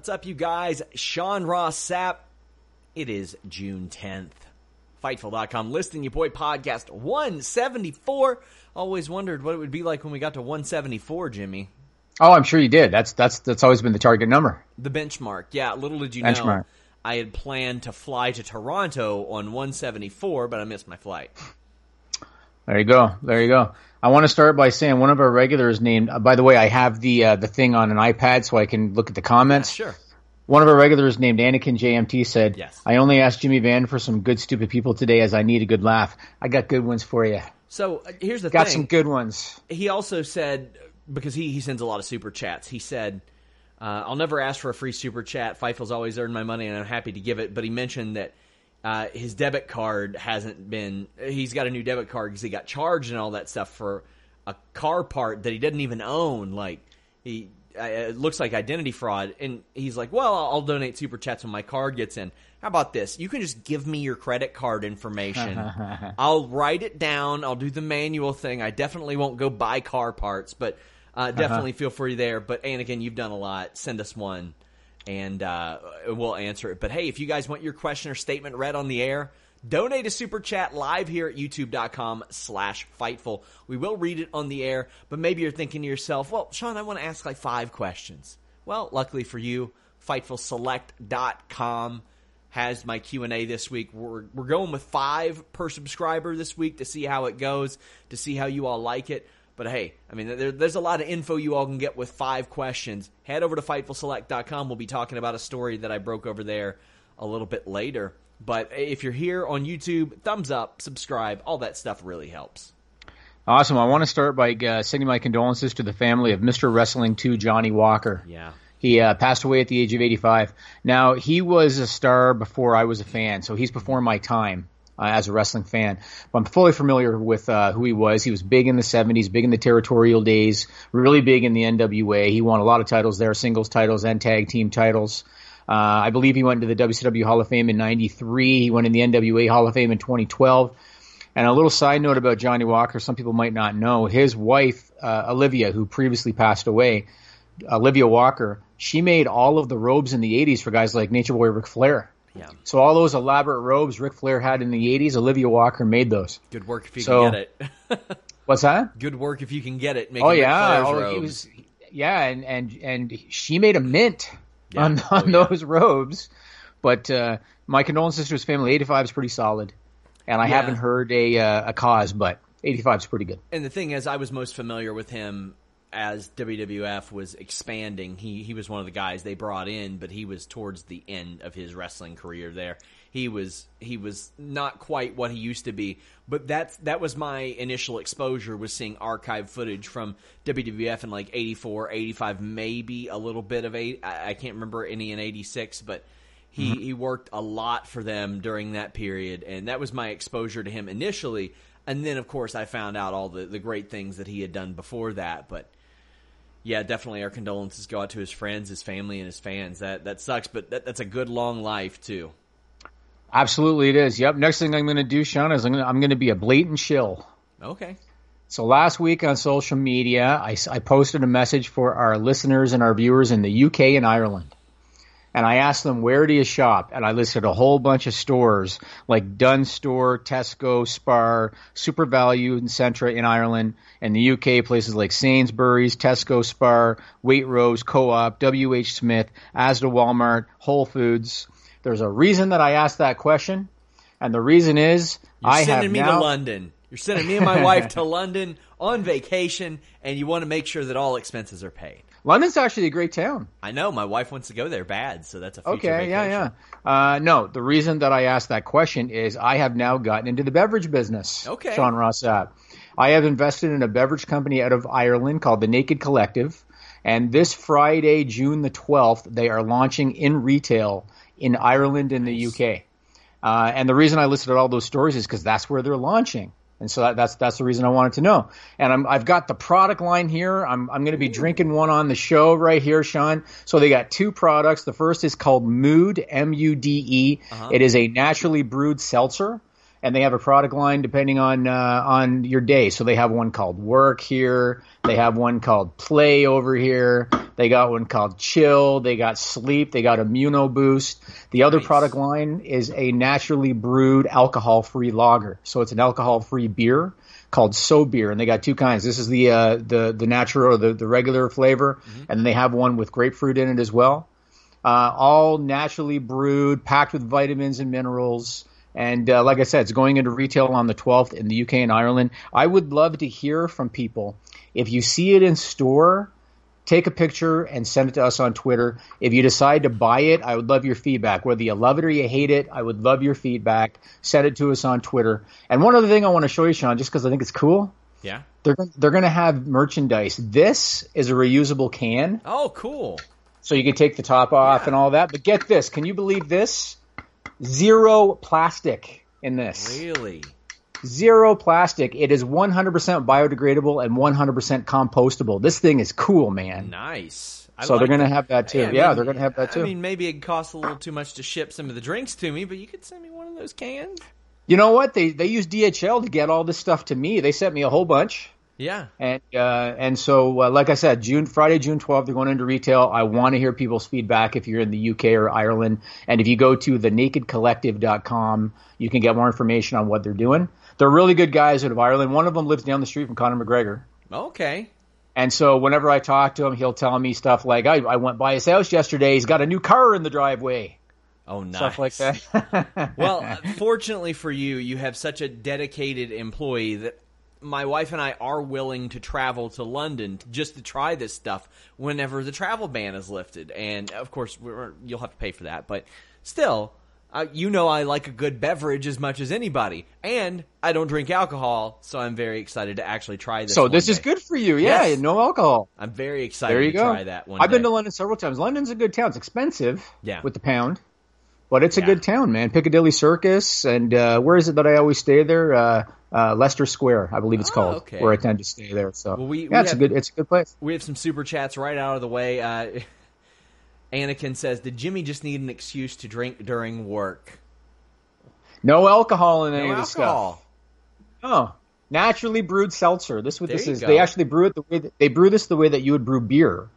What's up, you guys? Sean Ross Sapp. It is June 10th. Fightful.com listing your boy podcast 174. Always wondered what it would be like when we got to 174, Jimmy. Oh, I'm sure you did. That's that's that's always been the target number. The benchmark. Yeah, little did you Benchmark. know I had planned to fly to Toronto on 174, but I missed my flight. There you go. There you go. I want to start by saying one of our regulars named. Uh, by the way, I have the uh, the thing on an iPad so I can look at the comments. Sure. One of our regulars named Anakin JMT said, Yes. "I only asked Jimmy Van for some good stupid people today, as I need a good laugh. I got good ones for you. So uh, here's the Got thing. some good ones. he also said because he, he sends a lot of super chats. He said, uh, "I'll never ask for a free super chat. Fightful's always earned my money, and I'm happy to give it." But he mentioned that uh, his debit card hasn't been. He's got a new debit card because he got charged and all that stuff for a car part that he didn't even own. Like he. Uh, it looks like identity fraud, and he's like, "Well, I'll, donate super chats when my card gets in." How about this? You can just give me your credit card information. I'll write it down. I'll do the manual thing. I definitely won't go buy car parts, but uh, definitely feel free there. But Anakin, you've done a lot. Send us one, and uh, we'll answer it. But hey, if you guys want your question or statement read on the air, donate a super chat live here at youtube.com slash fightful. We will read it on the air, but maybe you're thinking to yourself, well, Sean, I want to ask like five questions. Well, luckily for you, fightfulselect.com has my Q&A this week. We're, we're going with five per subscriber this week to see how it goes, to see how you all like it. But hey, I mean, there, there's a lot of info you all can get with five questions. Head over to FightfulSelect.com. We'll be talking about a story that I broke over there a little bit later. But if you're here on YouTube, thumbs up, subscribe, all that stuff really helps. Awesome. I want to start by uh, sending my condolences to the family of Mr. Wrestling 2 Johnny Walker. Yeah. He uh, passed away at the age of 85. Now, he was a star before I was a fan, so he's before my time uh, as a wrestling fan. But I'm fully familiar with uh, who he was. He was big in the 70s, big in the territorial days, really big in the NWA. He won a lot of titles there, singles titles and tag team titles. Uh, I believe he went into the WCW Hall of Fame in 93. He went in the NWA Hall of Fame in 2012. And a little side note about Johnny Walker, some people might not know, his wife, uh, Olivia, who previously passed away, Olivia Walker, she made all of the robes in the 80s for guys like Nature Boy Ric Flair. Yeah. So all those elaborate robes Ric Flair had in the 80s, Olivia Walker made those. Good work if you So- can get it. What's that? Good work if you can get it. Making Oh yeah, oh, he was yeah, and and and she made a mint Yeah. on Oh, on yeah. those robes. But uh, my condolences to his family. 85 is pretty solid, and I Yeah. haven't heard a uh, a cause, but 85 is pretty good. And the thing is, I was most familiar with him as WWF was expanding. He he was one of the guys they brought in, but he was towards the end of his wrestling career. There, he was he was not quite what he used to be. But that's that was my initial exposure was seeing archive footage from WWF in like 84, 85, maybe a little bit of eight. I, I can't remember any in '86, but. He, mm-hmm. he worked a lot for them during that period, and that was my exposure to him initially. And then, of course, I found out all the, the great things that he had done before that. But yeah, definitely our condolences go out to his friends, his family, and his fans. That that sucks, but that, that's a good long life too. Absolutely, it is. Yep. Next thing I'm going to do, Sean, is I'm going to, I'm going to be a blatant shill. Okay. So last week on social media, I posted a message for our listeners and our viewers in the UK and Ireland. And I asked them, where do you shop? And I listed a whole bunch of stores like Dunnes Store, Tesco, Spar, SuperValu and Centra in Ireland. And the UK, places like Sainsbury's, Tesco, Spar, Waitrose, Co-op, WH Smith, Asda Walmart, Whole Foods. There's a reason that I asked that question. And the reason is You're I have sending me now, to London. You're sending me and my wife to London on vacation, and you want to make sure that all expenses are paid. London's actually a great town. I know my wife wants to go there bad, so that's a future Okay, yeah, vacation. yeah. Uh, no, the reason that I asked that question is I have now gotten into the beverage business. Okay. Sean Ross Sapp. I have invested in a beverage company out of Ireland called the Naked Collective. And this Friday, June the 12th, they are launching in retail in Ireland and the UK. Uh, and the reason I listed all those stories is because that's where they're launching. And so that, that's that's the reason I wanted to know. And i have got the product line here. I'm I'm going to be drinking one on the show right here, Sean. So they got two products. The first is called Mood M U D E. Uh-huh. It is a naturally brewed seltzer and they have a product line depending on uh, on your day. So they have one called Work here. They have one called Play over here. They got one called Chill. They got Sleep. They got Immuno Boost. The other nice. product line is a naturally brewed alcohol-free lager. So it's an alcohol-free beer called So Beer, and they got two kinds. This is the uh, the the natural or the, the regular flavor, mm-hmm. and then they have one with grapefruit in it as well. Uh, all naturally brewed, packed with vitamins and minerals. And uh, like I said, it's going into retail on the 12th in the UK and Ireland. I would love to hear from people. If you see it in store, take a picture and send it to us on Twitter. If you decide to buy it, I would love your feedback. Whether you love it or you hate it, I would love your feedback. Send it to us on Twitter. And one other thing I want to show you, Sean, just because I think it's cool. Yeah. They're they're going to have merchandise. This is a reusable can. Oh, cool. So you can take the top off yeah. and all that. But get this, can you believe this? Zero plastic in this. Really? Zero plastic. It is 100% biodegradable and 100% compostable. This thing is cool, man. Nice. I so like they're going to have that too. Yeah, mean, they're going to have that too. I mean, maybe it costs a little too much to ship some of the drinks to me, but you could send me one of those cans. You know what? They they use DHL to get all this stuff to me. They sent me a whole bunch. Yeah. And uh, and so, uh, like I said, June Friday, June 12th, they're going into retail. I want to hear people's feedback if you're in the UK or Ireland. And if you go to thenakedcollective.com, you can get more information on what they're doing. They're really good guys out of Ireland. One of them lives down the street from Conor McGregor. Okay. And so whenever I talk to him, he'll tell me stuff like, I, I went by his house yesterday. He's got a new car in the driveway. Oh, nice. Stuff like that. well, fortunately for you, you have such a dedicated employee that my wife and I are willing to travel to London just to try this stuff whenever the travel ban is lifted. And of course, you'll have to pay for that, but still, uh, you know I like a good beverage as much as anybody, and I don't drink alcohol, so I'm very excited to actually try this. So this day. is good for you, yeah. Yes. No alcohol. I'm very excited there you to go. try that one. I've day. been to London several times. London's a good town. It's expensive, yeah, with the pound, but it's a yeah. good town, man. Piccadilly Circus, and uh, where is it that I always stay there? Uh, uh, Leicester Square, I believe it's oh, called, okay. where I tend to stay there. So well, we, yeah, we it's have, a good it's a good place. We have some super chats right out of the way. Uh, Anakin says, "Did Jimmy just need an excuse to drink during work?" No alcohol in any no of this alcohol. stuff. Oh, naturally brewed seltzer. This what there this is. Go. They actually brew it the way that, they brew this the way that you would brew beer.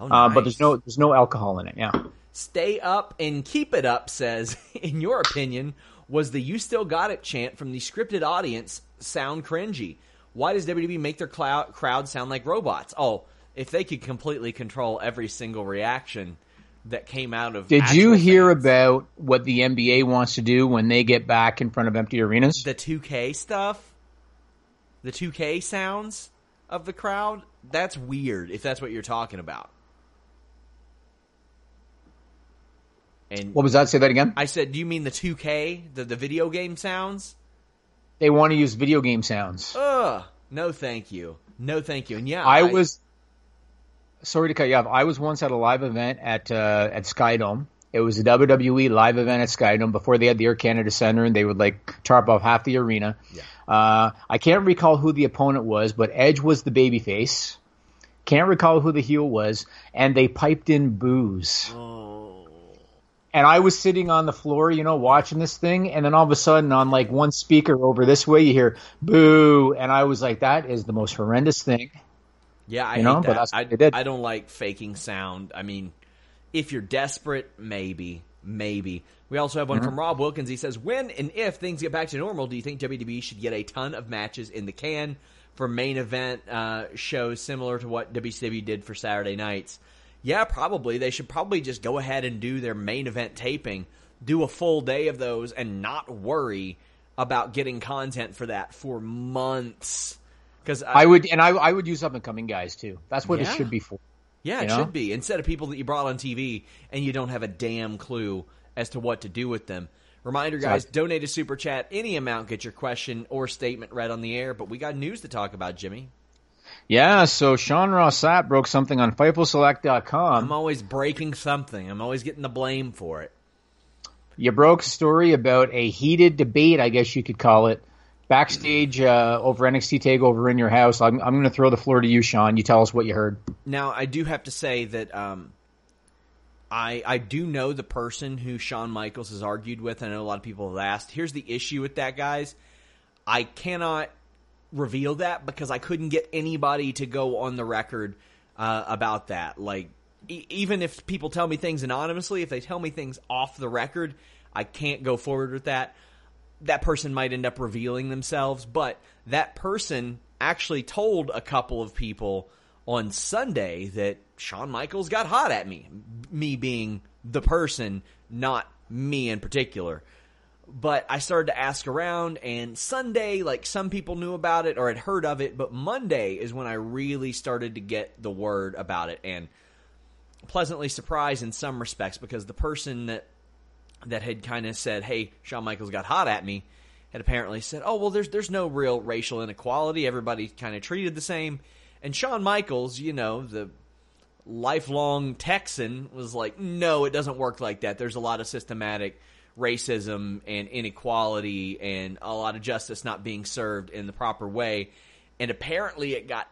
Oh, nice. uh, but there's no there's no alcohol in it. Yeah. Stay up and keep it up says, in your opinion, was the "You Still Got It" chant from the scripted audience sound cringy? Why does WWE make their crowd sound like robots? Oh, if they could completely control every single reaction that came out of. Did you hear fans, about what the NBA wants to do when they get back in front of empty arenas? The 2K stuff, the 2K sounds of the crowd. That's weird. If that's what you're talking about. And what was that? Say that again. I said, do you mean the 2K, the the video game sounds? They want to use video game sounds. Ugh. No, thank you. No, thank you. And yeah, I, I was. Sorry to cut you off. I was once at a live event at uh, at Skydome. It was a WWE live event at Skydome before they had the Air Canada Center, and they would like tarp off half the arena. Yeah. Uh, I can't recall who the opponent was, but Edge was the babyface. Can't recall who the heel was, and they piped in boos. Oh and I was sitting on the floor, you know, watching this thing, and then all of a sudden, on like one speaker over this way, you hear "boo," and I was like, "That is the most horrendous thing." Yeah, I you know, what I, did. I don't like faking sound. I mean, if you're desperate, maybe, maybe. We also have one mm-hmm. from Rob Wilkins. He says, "When and if things get back to normal, do you think WWE should get a ton of matches in the can for main event uh, shows similar to what WCW did for Saturday nights?" Yeah, probably. They should probably just go ahead and do their main event taping, do a full day of those, and not worry about getting content for that for months. Because I, I, would, and I, I would use up and coming guys too. That's what yeah. it should be for. Yeah, it know? should be instead of people that you brought on TV and you don't have a damn clue as to what to do with them. Reminder, guys, donate a super chat. Any amount, get your question or statement read on the air. But we got news to talk about, Jimmy. Yeah, so Sean Ross Sapp broke something on FightfulSelect.com. I'm always breaking something. I'm always getting the blame for it. You broke a story about a heated debate, I guess you could call it, backstage uh, over NXT Takeover in your house. I'm, I'm going to throw the floor to you, Sean. You tell us what you heard. Now, I do have to say that um, I I do know the person who Shawn Michaels has argued with. I know a lot of people have asked. Here's the issue with that, guys. I cannot reveal that because I couldn't get anybody to go on the record uh, about that. Like, e- even if people tell me things anonymously, if they tell me things off the record, I can't go forward with that. That person might end up revealing themselves, but that person actually told a couple of people on Sunday that Shawn Michaels got hot at me. Me being the person, not me in particular. But I started to ask around, and Sunday, like some people knew about it or had heard of it, but Monday is when I really started to get the word about it, and pleasantly surprised in some respects because the person that that had kind of said, "Hey, Shawn Michaels got hot at me," had apparently said, "Oh, well, there's there's no real racial inequality. Everybody kind of treated the same." And Shawn Michaels, you know, the lifelong Texan, was like, "No, it doesn't work like that. There's a lot of systematic racism and inequality and a lot of justice not being served in the proper way." And apparently, it got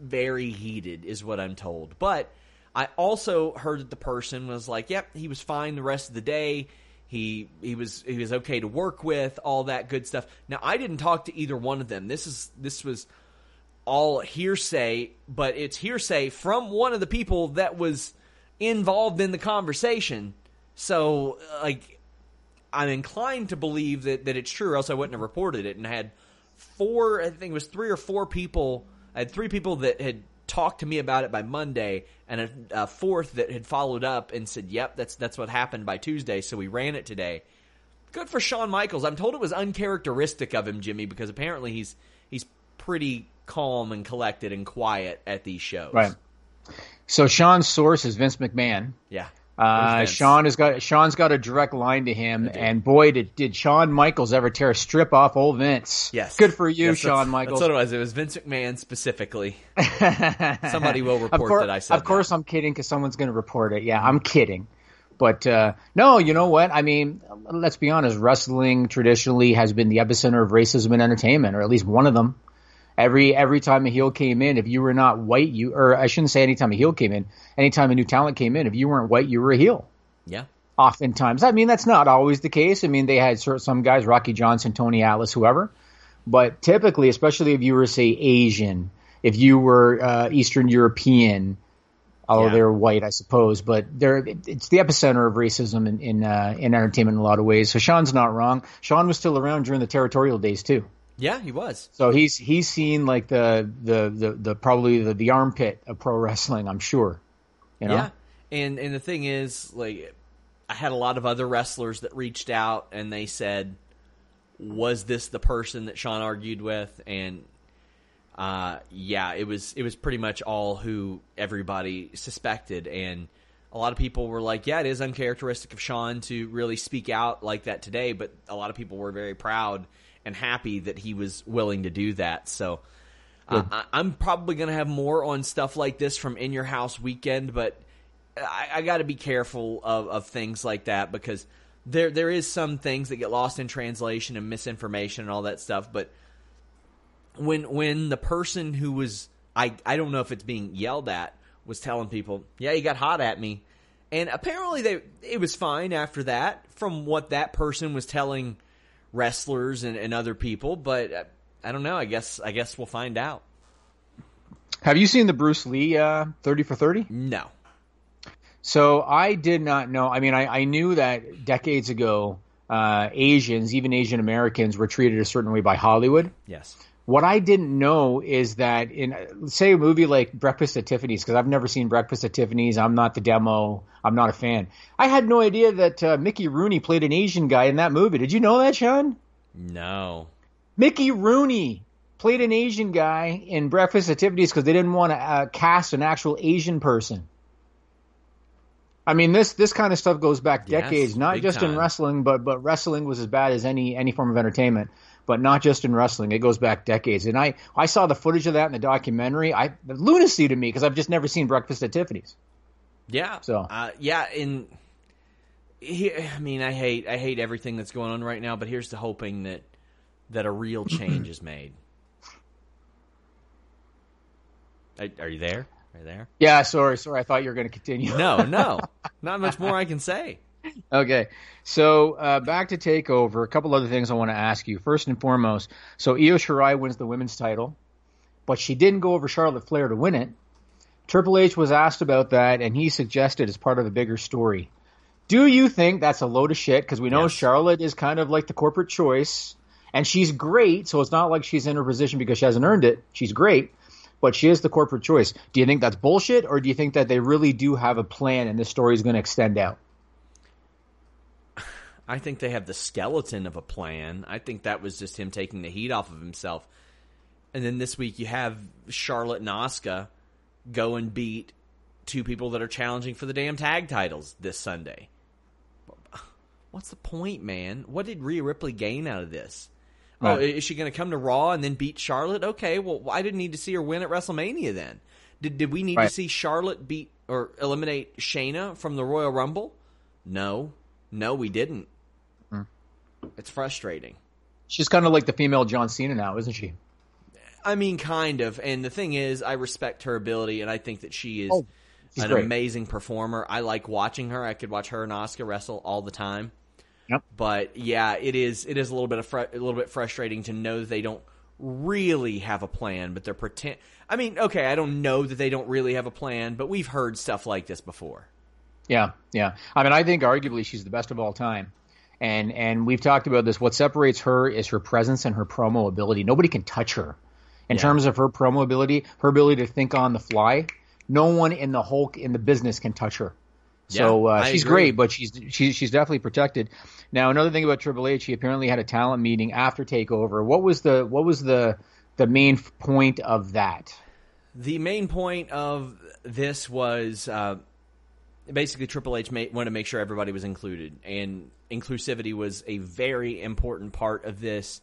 very heated, is what I'm told. But I also heard that the person was like, "Yep, he was fine the rest of the day." He he was he was okay to work with, all that good stuff. Now I didn't talk to either one of them. This is this was all hearsay, but it's hearsay from one of the people that was involved in the conversation. So like I'm inclined to believe that, that it's true, or else I wouldn't have reported it. And I had four, I think it was three or four people. I had three people that had talked to me about it by Monday, and a, a fourth that had followed up and said, "Yep, that's that's what happened by Tuesday." So we ran it today. Good for Shawn Michaels. I'm told it was uncharacteristic of him, Jimmy, because apparently he's he's pretty calm and collected and quiet at these shows. Right. So Sean's source is Vince McMahon. Yeah. Uh, Sean has got Sean's got a direct line to him, and boy, did did Shawn Michaels ever tear a strip off old Vince? Yes. good for you, Yes, that's- Michaels. That's what it was. It was Vince McMahon specifically. Somebody will report course, that I said Of course, that. I'm kidding because someone's going to report it. Yeah, I'm kidding. But uh, no, you know what? I mean, let's be honest. Wrestling traditionally has been the epicenter of racism in entertainment, or at least one of them. Every every time a heel came in, if you were not white, you or I shouldn't say anytime a heel came in. Anytime a new talent came in, if you weren't white, you were a heel. Yeah. Oftentimes, I mean that's not always the case. I mean they had sort some guys, Rocky Johnson, Tony Atlas, whoever. But typically, especially if you were say Asian, if you were uh, Eastern European, although Yeah. they're white, I suppose, but they're it's the epicenter of racism in in, uh, in entertainment in a lot of ways. So Shawn's not wrong. Sean was still around during the territorial days too. Yeah, he was. So he's he's seen like the the the, the probably the, the armpit of pro wrestling. I'm sure. You know. Yeah. And and the thing is, like I had a lot of other wrestlers that reached out and they said, Was this the person that Shawn argued with? And uh yeah, it was it was pretty much all who everybody suspected and a lot of people were like, Yeah, it is uncharacteristic of Shawn to really speak out like that today, but a lot of people were very proud and happy that he was willing to do that. So uh, I, I'm probably going to have more on stuff like this from In Your House Weekend, but I, I got to be careful of, of things like that because there there is some things that get lost in translation and misinformation and all that stuff. But when when the person who was I I don't know if it's being yelled at was telling people, yeah, he got hot at me, and apparently they it was fine after that from what that person was telling wrestlers and, and other people, but. Uh, I don't know. I guess I guess we'll find out. Have you seen the Bruce Lee uh, Thirty for Thirty? No. So I did not know. I mean, I, I knew that decades ago, uh, Asians, even Asian Americans, were treated a certain way by Hollywood. Yes. What I didn't know is that in, say, a movie like Breakfast at Tiffany's, because I've never seen Breakfast at Tiffany's. I'm not the demo. I'm not a fan. I had no idea that uh, Mickey Rooney played an Asian guy in that movie. Did you know that, Sean? No. Mickey Rooney played an Asian guy in Breakfast at Tiffany's because they didn't want to uh, cast an actual Asian person. I mean, this this kind of stuff goes back Yes, decades, not just time. in wrestling, but but wrestling was as bad as any any form of entertainment. But not just in wrestling, it goes back decades. And I I saw the footage of that in the documentary. I lunacy to me because I've just never seen Breakfast at Tiffany's. Yeah. So- uh, yeah, and he, I mean, I hate I hate everything that's going on right now, but here's to hoping that that a real change is made. Are, are you there? Are you there? Yeah, sorry, sorry. I thought you were going to continue. No, no, not much more I can say. Okay, so uh, back to Takeover. A couple other things I want to ask you. First and foremost, so Io Shirai wins the women's title, but she didn't go over Charlotte Flair to win it. Triple H was asked about that, and he suggested as part of a bigger story. Do you think that's a load of shit? Because we know Yes. Charlotte is kind of like the corporate choice, and she's great, so it's not like she's in her position because she hasn't earned it. She's great, but she is the corporate choice. Do you think that's bullshit, or do you think that they really do have a plan and this story is going to extend out? I think they have the skeleton of a plan. I think that was just him taking the heat off of himself. And then this week you have Charlotte and Asuka go and beat two people that are challenging for the damn tag titles this Sunday. What's the point, man? What did Rhea Ripley gain out of this? Oh, is she going to come to Raw and then beat Charlotte? Okay, well, I didn't need to see her win at WrestleMania then. Did did we need to see Charlotte beat or eliminate Shayna from the Royal Rumble? No, no, we didn't. It's frustrating. She's kind of like the female John Cena now, isn't she? I mean, kind of. And the thing is, I respect her ability, and I think that she is Oh, an great. amazing performer. I like watching her. I could watch her and Asuka wrestle all the time. Yep. But yeah, it is it is a little bit of fr- a little bit frustrating to know that they don't really have a plan, but they're pretend. I mean, okay, I don't know that they don't really have a plan, but we've heard stuff like this before. Yeah, yeah. I mean, I think arguably she's the best of all time. And and we've talked about this. What separates her is her presence and her promo ability. Nobody can touch her. In Yeah. terms of her promo ability, her ability to think on the fly, no one in the Hulk in the business can touch her. So Yeah, uh, she's agree. great, but she's she's she's definitely protected. Now another thing about Triple H, he apparently had a talent meeting after Takeover. What was the what was the the main point of that? The main point of this was uh, basically Triple H made, wanted to make sure everybody was included, and inclusivity was a very important part of this.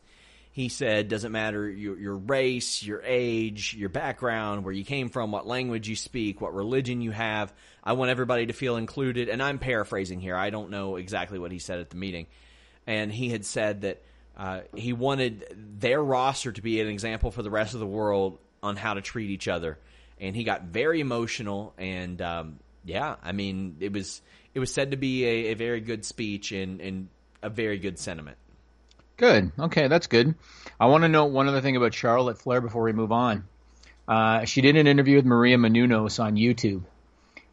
He said, doesn't matter your, your race, your age, your background, where you came from, what language you speak, what religion you have. I want everybody to feel included. And I'm paraphrasing here. I don't know exactly what he said at the meeting. And he had said that uh, he wanted their roster to be an example for the rest of the world on how to treat each other. And he got very emotional. And um, yeah, I mean, it was it was said to be a, a very good speech and, and a very good sentiment. Good. Okay, that's good. I want to know one other thing about Charlotte Flair before we move on. Uh, she did an interview with Maria Menounos on YouTube,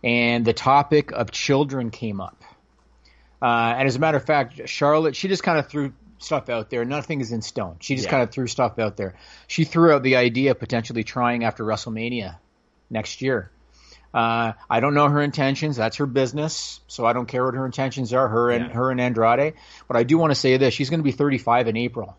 and the topic of children came up. Uh, and as a matter of fact, Charlotte, she just kind of threw stuff out there. Nothing is in stone. She just Yeah. kind of threw stuff out there. She threw out the idea of potentially trying after WrestleMania next year. Uh, I don't know her intentions. That's her business. So I don't care what her intentions are. Her and Yeah. her and Andrade. But I do want to say this: she's going to be 35 in April.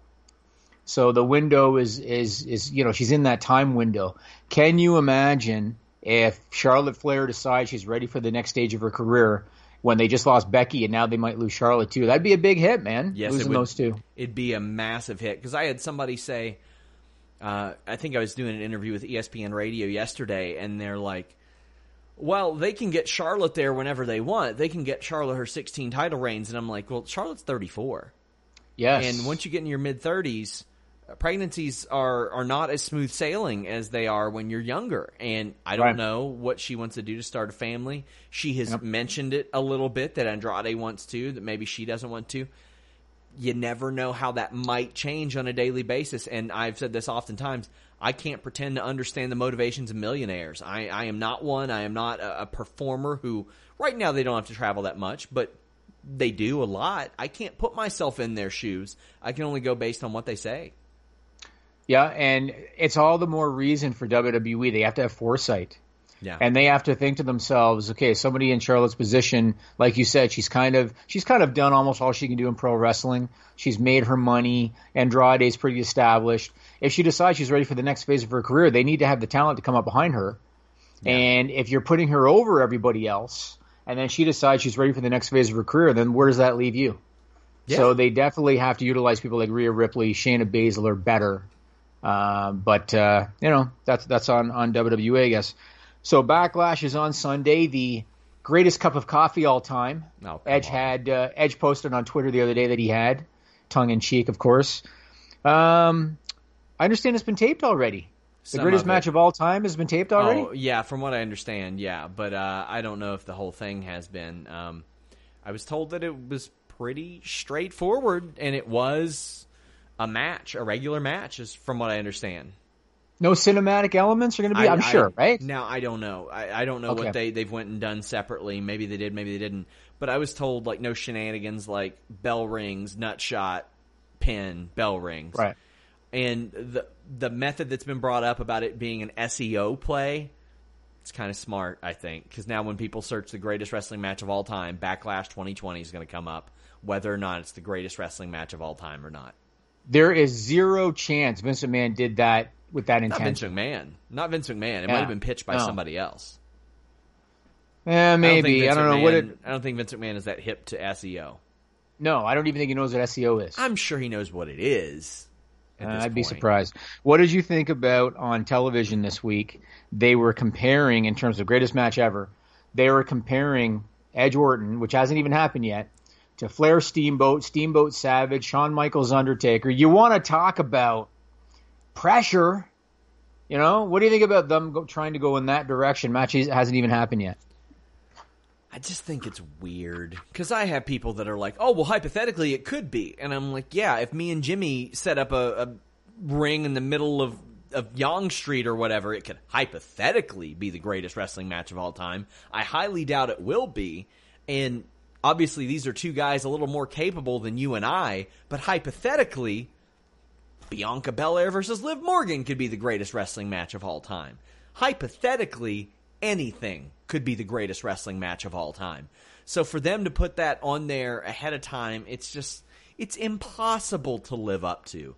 So the window is is is you know she's in that time window. Can you imagine if Charlotte Flair decides she's ready for the next stage of her career when they just lost Becky and now they might lose Charlotte too? That'd be a big hit, man. Yes, losing would. those two. It'd be a massive hit because I had somebody say, uh, I think I was doing an interview with ESPN Radio yesterday, and they're like, "Well, they can get Charlotte there whenever they want. They can get Charlotte her 16 title reigns," and I'm like, "Well, Charlotte's 34, Yes. and once you get in your mid 30s." Pregnancies are, are not as smooth sailing as they are when you're younger. And I don't Right. know what she wants to do to start a family. She has mentioned it a little bit that Andrade wants to, that maybe she doesn't want to you never know how that might change on a daily basis. And I've said this oftentimes. I can't pretend to understand the motivations of millionaires. I, I am not one. I am not a, a performer who, right now, they don't have to travel that much, but they do a lot. I can't put myself in their shoes. I can only go based on what they say. Yeah, and it's all the more reason for WWE. They have to have foresight. Yeah. And they have to think to themselves, okay, somebody in Charlotte's position, like you said, she's kind of she's kind of done almost all she can do in pro wrestling. She's made her money. Andrade's pretty established. If she decides she's ready for the next phase of her career, they need to have the talent to come up behind her. And if you're putting her over everybody else, and then she decides she's ready for the next phase of her career, then where does that leave you? Yeah. So they definitely have to utilize people like Rhea Ripley, Shayna Baszler better. Um, but uh, you know that's that's on on WWE, I guess. So Backlash is on Sunday. The greatest cup of coffee all time. Oh, Edge on. had uh, Edge posted on Twitter the other day that he had, tongue in cheek, of course. Um, I understand it's been taped already. The Some greatest of match of all time has been taped already. Oh yeah, from what I understand, yeah, but uh, I don't know if the whole thing has been. Um, I was told that it was pretty straightforward, and it was a match, a regular match, is from what I understand. No cinematic elements are going to be. I- I'm I- sure, right? Now I don't know. I, I don't know Okay. what they they've went and done separately. Maybe they did, maybe they didn't. But I was told like no shenanigans, like bell rings, nut shot, pin, bell rings, Right. and the the method that's been brought up about it being an SEO play, it's kind of smart, I think, because now when people search the greatest wrestling match of all time, Backlash 2020 is going to come up, whether or not it's the greatest wrestling match of all time or not. There is zero chance Vince McMahon did that with that Not Vince. McMahon, not Vince McMahon. It Yeah. might have been pitched by No. somebody else. Yeah, maybe. I I don't, don't, think Vince know what it. I don't think Vince McMahon is that hip to SEO. No, I don't even think he knows what SEO is. I'm sure he knows what it is. Uh, I'd be surprised. What did you think about on television this week? They were comparing, in terms of greatest match ever, they were comparing Edge Orton, which hasn't even happened yet, to Flair Steamboat, Steamboat Savage, Shawn Michaels Undertaker. You want to talk about pressure? You know, what do you think about them go, trying to go in that direction? Match hasn't even happened yet. I just think it's weird because I have people that are like, "Oh, well, hypothetically, it could be," and I'm like, "Yeah, if me and Jimmy set up a, a ring in the middle of of Yonge Street or whatever, it could hypothetically be the greatest wrestling match of all time. I highly doubt it will be, and obviously, these are two guys a little more capable than you and I, but hypothetically, Bianca Belair versus Liv Morgan could be the greatest wrestling match of all time. Hypothetically, anything could be the greatest wrestling match of all time. So for them to put that on there ahead of time, it's just it's impossible to live up to.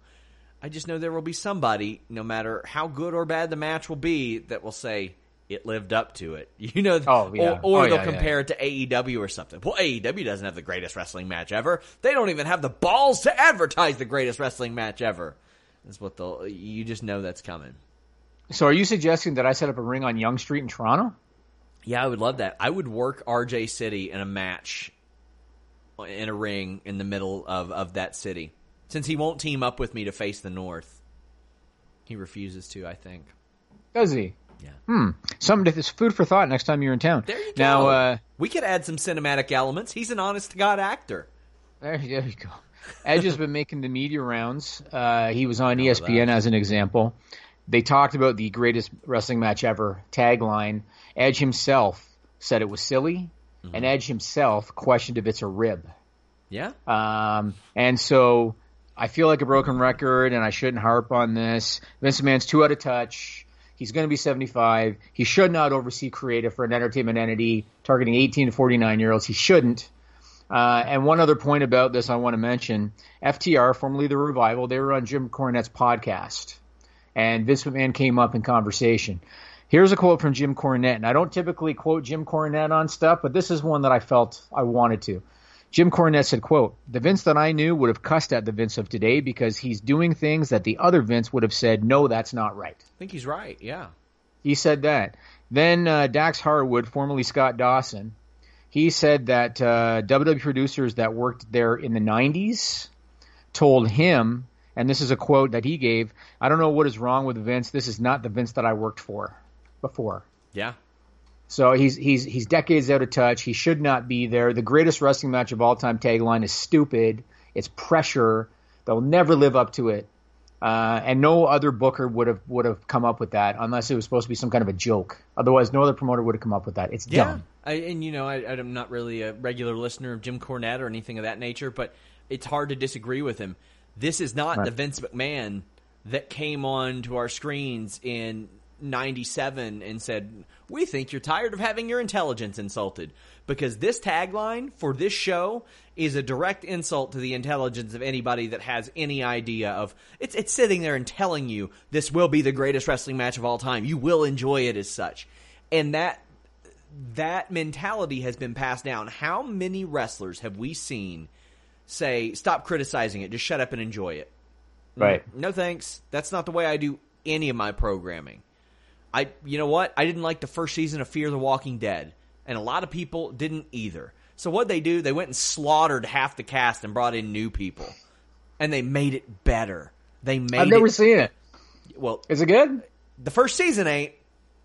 I just know there will be somebody, no matter how good or bad the match will be, that will say it lived up to it. You know, Oh, yeah. or, oh, or Oh, they'll yeah, yeah, compare it to AEW or something. Well, AEW doesn't have the greatest wrestling match ever. They don't even have the balls to advertise the greatest wrestling match ever. That's what they'll. You just know that's coming. So, are you suggesting that I set up a ring on Yonge Street in Toronto? Yeah, I would love that. I would work RJ City in a match in a ring in the middle of, of that city. Since he won't team up with me to face the North. He refuses to, I think. Does he? Yeah. Hmm. Something it's food for thought next time you're in town. There you go. Now, uh, we could add some cinematic elements. He's an honest to God actor. There, there you go. Edge has been making the media rounds. Uh, he was on ESPN as an example. They talked about the greatest wrestling match ever tagline. Edge himself said it was silly, Mm-hmm. and Edge himself questioned if it's a rib. Yeah? Um, and so I feel like a broken record, and I shouldn't harp on this. Vince McMahon's too out of touch. He's going to be 75. He should not oversee creative for an entertainment entity targeting 18 to 49 year olds. He shouldn't. Uh, and one other point about this I want to mention FTR, formerly The Revival, they were on Jim Cornette's podcast. And Vince McMahon came up in conversation. Here's a quote from Jim Cornette. And I don't typically quote Jim Cornette on stuff, but this is one that I felt I wanted to. Jim Cornette said, quote, The Vince that I knew would have cussed at the Vince of today because he's doing things that the other Vince would have said, no, that's not right. I think he's right, yeah. He said that. Then uh, Dax Harwood, formerly Scott Dawson, he said that uh, WWE producers that worked there in the 90s told him, and this is a quote that he gave, I don't know what is wrong with Vince. This is not the Vince that I worked for before. Yeah. So he's he's he's decades out of touch. He should not be there. The greatest wrestling match of all time tagline is stupid. It's pressure. They'll never live up to it. Uh, and no other booker would have would have come up with that unless it was supposed to be some kind of a joke. Otherwise, no other promoter would have come up with that. It's Yeah, dumb. I, and you know, I, I'm not really a regular listener of Jim Cornette or anything of that nature, but it's hard to disagree with him. This is not Right. the Vince McMahon that came on to our screens in '97 and said, "We think you're tired of having your intelligence insulted." Because this tagline for this show is a direct insult to the intelligence of anybody that has any idea of it's it's sitting there and telling you this will be the greatest wrestling match of all time. You will enjoy it as such. And that that mentality has been passed down. How many wrestlers have we seen say, "Stop criticizing it, just shut up and enjoy it"? Right. No thanks. That's not the way I do any of my programming. I, you know what? I didn't like the first season of Fear the Walking Dead, and a lot of people didn't either. So what they do? They went and slaughtered half the cast and brought in new people, and they made it better. They made. I've never it, seen it. Well, Is it good? the first season ain't.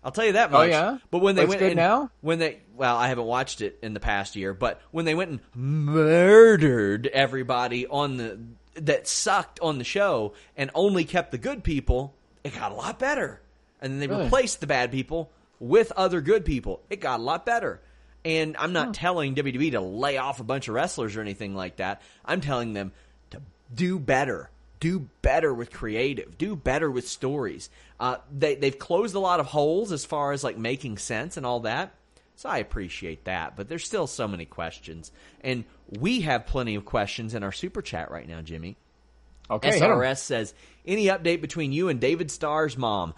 I'll tell you that oh, much. Oh, yeah? But when they It's went and- now? when they well, I haven't watched it in the past year, but when they went and murdered everybody on the that sucked on the show and only kept the good people, it got a lot better. And then they Really? replaced the bad people with other good people. It got a lot better. And I'm not telling WWE to lay off a bunch of wrestlers or anything like that. I'm telling them to do better. Do better with creative. Do better with stories. Uh, they they've closed a lot of holes as far as like making sense and all that. So I appreciate that, but there's still so many questions, and we have plenty of questions in our super chat right now, Jimmy. Okay. SRS says, any update between you and David Starr's mom?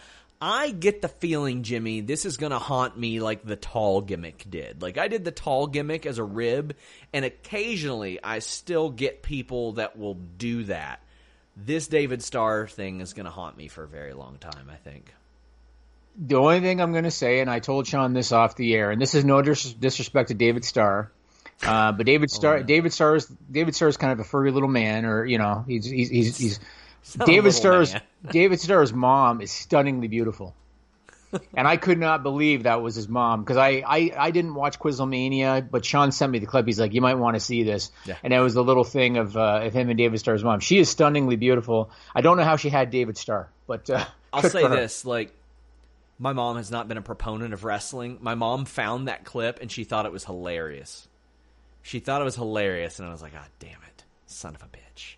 I get the feeling, Jimmy, this is going to haunt me like the tall gimmick did. Like I did the tall gimmick as a rib, and occasionally I still get people that will do that. This David Starr thing is going to haunt me for a very long time, I think. The only thing I'm going to say, and I told Sean this off the air, and this is no dis- disrespect to David Starr, uh, but David Starr, David Starr is David Starr is kind of a furry little man, or you know, he's he's he's, he's David Starr's. David Starr's mom is stunningly beautiful, and I could not believe that was his mom because I, I I didn't watch Quizlemania, but Sean sent me the clip. He's like, you might want to see this, Yeah. and it was the little thing of uh, of him and David Starr's mom. She is stunningly beautiful. I don't know how she had David Starr, but uh, I'll say this: like, my mom has not been a proponent of wrestling. My mom found that clip and she thought it was hilarious. She thought it was hilarious, and I was like, "Ah, damn it, son of a bitch!"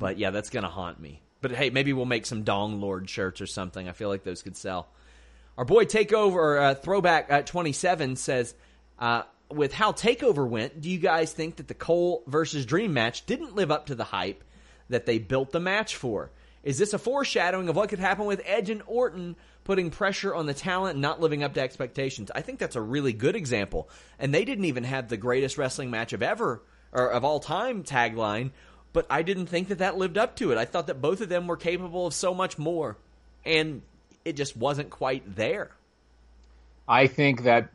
But yeah, that's gonna haunt me. But hey, maybe we'll make some Dong Lord shirts or something. I feel like those could sell. Our boy Takeover uh, Throwback at 27 says, uh, with how Takeover went, do you guys think that the Cole versus Dream match didn't live up to the hype that they built the match for? Is this a foreshadowing of what could happen with Edge and Orton putting pressure on the talent and not living up to expectations? I think that's a really good example. And they didn't even have the greatest wrestling match of ever or of all time tagline, but I didn't think that that lived up to it. I thought that both of them were capable of so much more. And it just wasn't quite there. I think that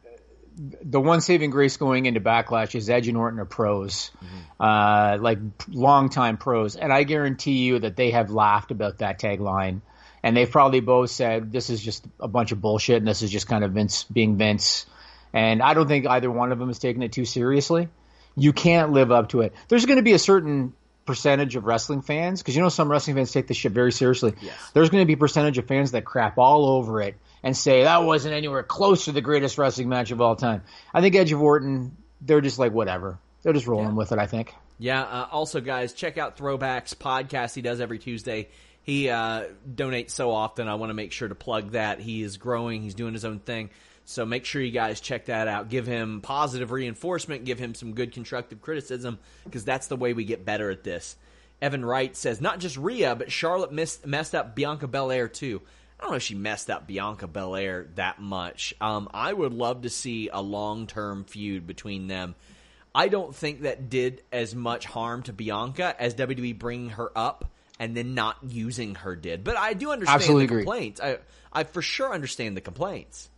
the one saving grace going into Backlash is Edge and Orton are pros, uh, like longtime pros, and I guarantee you that they have laughed about that tagline, and they've probably both said this is just a bunch of bullshit, and this is just kind of Vince being Vince, and I don't think either one of them is taking it too seriously. You can't live up to it. There's going to be a certain percentage of wrestling fans because you know some wrestling fans take this shit very seriously. Yes. There's going to be percentage of fans that crap all over it and say that wasn't anywhere close to the greatest wrestling match of all time. I think Edge of Orton, they're just like whatever. They're just rolling with it. I think. Yeah. Uh, also, guys, check out Throwbacks podcast. He does every Tuesday. He uh, donates so often. I want to make sure to plug that. He is growing. He's doing his own thing. So make sure you guys check that out. Give him positive reinforcement. Give him some good constructive criticism because that's the way we get better at this. Evan Wright says not just Rhea, but Charlotte missed, messed up Bianca Belair too. I don't know if she messed up Bianca Belair that much. Um, I would love to see a long term feud between them. I don't think that did as much harm to Bianca as WWE bringing her up and then not using her did. But I do understand Absolutely the agree. complaints. I, I for sure understand the complaints.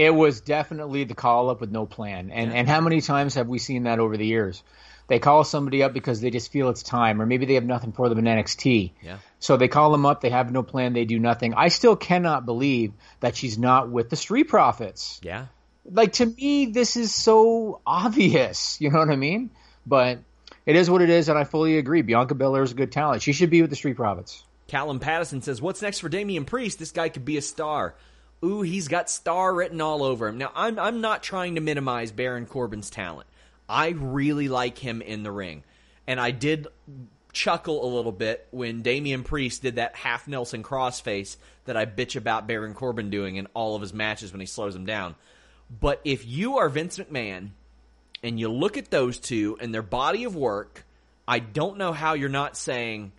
It was definitely the call up with no plan. And and how many times have we seen that over the years? They call somebody up because they just feel it's time, or maybe they have nothing for them in NXT. Yeah. So they call them up, they have no plan, they do nothing. I still cannot believe that she's not with the Street Profits. Yeah. Like to me, this is so obvious. You know what I mean? But it is what it is, and I fully agree. Bianca Belair is a good talent. She should be with the Street Profits. Callum Pattison says, "What's next for Damian Priest? This guy could be a star." Ooh, he's got star written all over him. Now, I'm I'm not trying to minimize Baron Corbin's talent. I really like him in the ring, and I did chuckle a little bit when Damian Priest did that half Nelson crossface that I bitch about Baron Corbin doing in all of his matches when he slows him down. But if you are Vince McMahon and you look at those two and their body of work, I don't know how you're not saying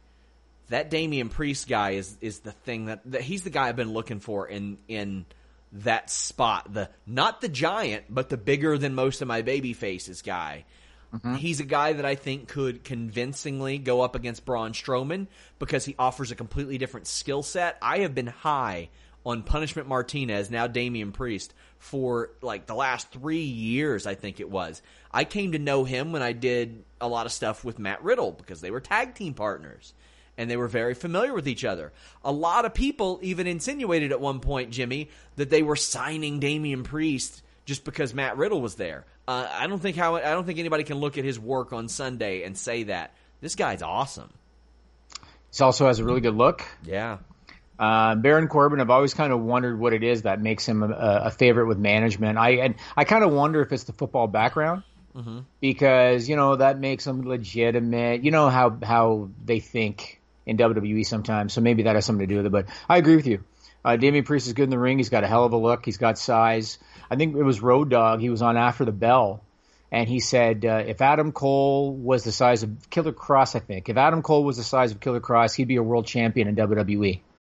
that Damian Priest guy is is the thing that, that he's the guy I've been looking for in in that spot. The not the giant, but the bigger than most of my baby faces guy. Mm-hmm. He's a guy that I think could convincingly go up against Braun Strowman because he offers a completely different skill set. I have been high on Punishment Martinez, now Damian Priest, for like the last three years, I think it was. I came to know him when I did a lot of stuff with Matt Riddle because they were tag team partners and they were very familiar with each other. A lot of people even insinuated at one point, Jimmy, that they were signing Damian Priest just because Matt Riddle was there. Uh, I don't think how I don't think anybody can look at his work on Sunday and say that this guy's awesome. He also has a really good look. Yeah. Uh, Baron Corbin, I've always kind of wondered what it is that makes him a, a favorite with management. I and I kind of wonder if it's the football background. Mm-hmm. Because you know that makes him legitimate. You know how how they think in WWE sometimes, so maybe that has something to do with it. But I agree with you. Uh, Damian Priest is good in the ring. He's got a hell of a look. He's got size. I think it was Road Dog. He was on After the Bell, and he said uh, if Adam Cole was the size of Killer Kross, I think if Adam Cole was the size of Killer Kross, he'd be a world champion in WWE.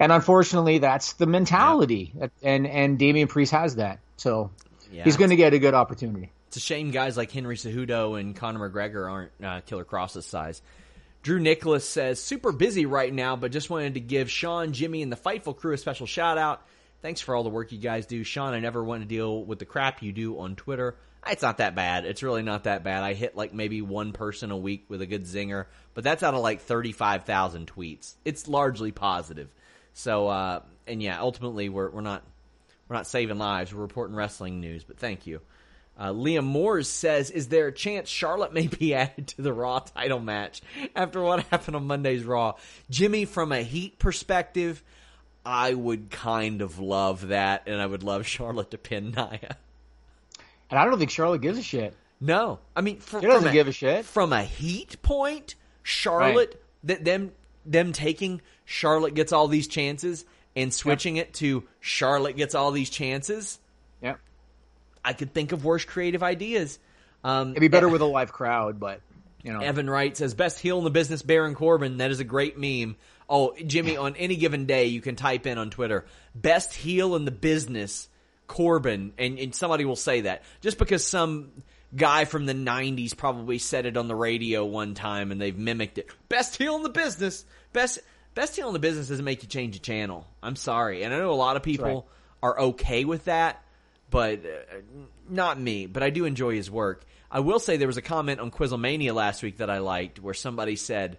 And unfortunately, that's the mentality, yeah. and and Damian Priest has that, so yeah. he's going to get a good opportunity. It's a shame guys like Henry Cejudo and Conor McGregor aren't uh, Killer Kross's size. Drew Nicholas says, super busy right now, but just wanted to give Sean, Jimmy, and the Fightful crew a special shout out. Thanks for all the work you guys do. Sean, I never want to deal with the crap you do on Twitter. It's not that bad. It's really not that bad. I hit like maybe one person a week with a good zinger, but that's out of like 35,000 tweets. It's largely positive. So uh, and yeah, ultimately we're we're not we're not saving lives. We're reporting wrestling news. But thank you. Uh, Liam Moores says, "Is there a chance Charlotte may be added to the Raw title match after what happened on Monday's Raw?" Jimmy, from a Heat perspective, I would kind of love that, and I would love Charlotte to pin Nia. And I don't think Charlotte gives a shit. No, I mean, for, she doesn't a, give a shit. From a Heat point, Charlotte, right. that them them taking Charlotte gets all these chances and switching yep. it to Charlotte gets all these chances. Yep. I could think of worse creative ideas. Um, It'd be better with a live crowd, but you know. Evan Wright says best heel in the business, Baron Corbin. That is a great meme. Oh, Jimmy, on any given day, you can type in on Twitter best heel in the business, Corbin, and, and somebody will say that just because some guy from the 90s probably said it on the radio one time and they've mimicked it. Best heel in the business. Best best heel in the business doesn't make you change a channel. I'm sorry. And I know a lot of people right. are okay with that, but uh, not me. But I do enjoy his work. I will say there was a comment on Quizzlemania last week that I liked where somebody said,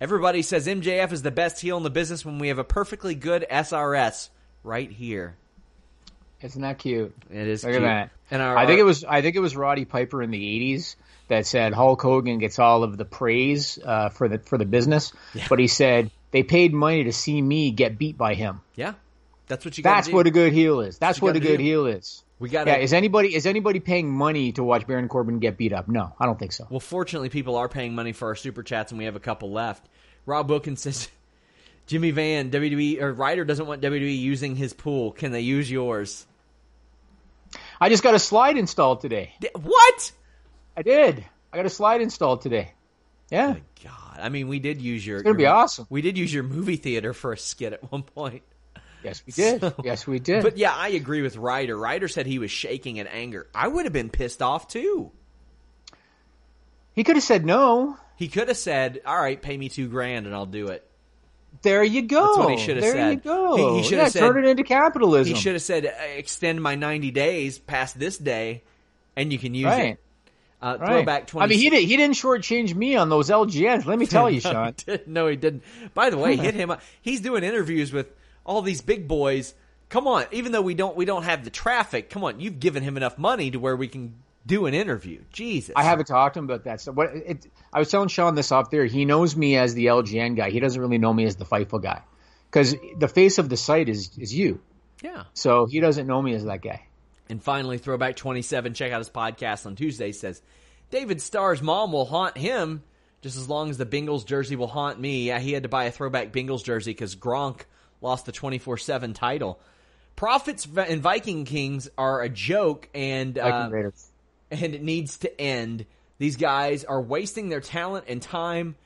Everybody says MJF is the best heel in the business when we have a perfectly good SRS right here. Isn't that cute? It is. Look cute. at that. And our, I think it was I think it was Roddy Piper in the '80s that said Hulk Hogan gets all of the praise uh, for the for the business, yeah. but he said they paid money to see me get beat by him. Yeah, that's what you. Got. That's do. what a good heel is. That's, what a good do. heel is. We got. Yeah, is anybody is anybody paying money to watch Baron Corbin get beat up? No, I don't think so. Well, fortunately, people are paying money for our super chats, and we have a couple left. Rob Wilkins says. Jimmy Van, WWE or Ryder doesn't want WWE using his pool. Can they use yours? I just got a slide installed today. What? I did. I got a slide installed today. Yeah. Good God. I mean, we did use your. It's gonna your, be awesome. We did use your movie theater for a skit at one point. Yes, we did. So, yes, we did. But yeah, I agree with Ryder. Ryder said he was shaking in anger. I would have been pissed off too. He could have said no. He could have said, "All right, pay me two grand and I'll do it." There you go. That's what he should have there said. you go. He, he should yeah, have said turn it into capitalism. He should have said uh, extend my 90 days past this day, and you can use Right. it. Uh, Right. Throwback 20. I mean, he did. He didn't shortchange me on those LGNs. Let me tell you, no, Sean. he no, he didn't. By the way, hit him up. He's doing interviews with all these big boys. Come on, even though we don't we don't have the traffic, come on, you've given him enough money to where we can do an interview. Jesus, I haven't talked to him about that stuff. What it, I was telling Sean this off there. He knows me as the LGN guy. He doesn't really know me as the Fightful guy because the face of the site is is you. Yeah. So he doesn't know me as that guy. And finally, Throwback 27, check out his podcast on Tuesday, says David Starr's mom will haunt him just as long as the Bengals jersey will haunt me. Yeah, he had to buy a throwback Bengals jersey because Gronk lost the 24 7 title. Profits and Viking Kings are a joke, and uh, Viking Raiders. And it needs to end. These guys are wasting their talent and time.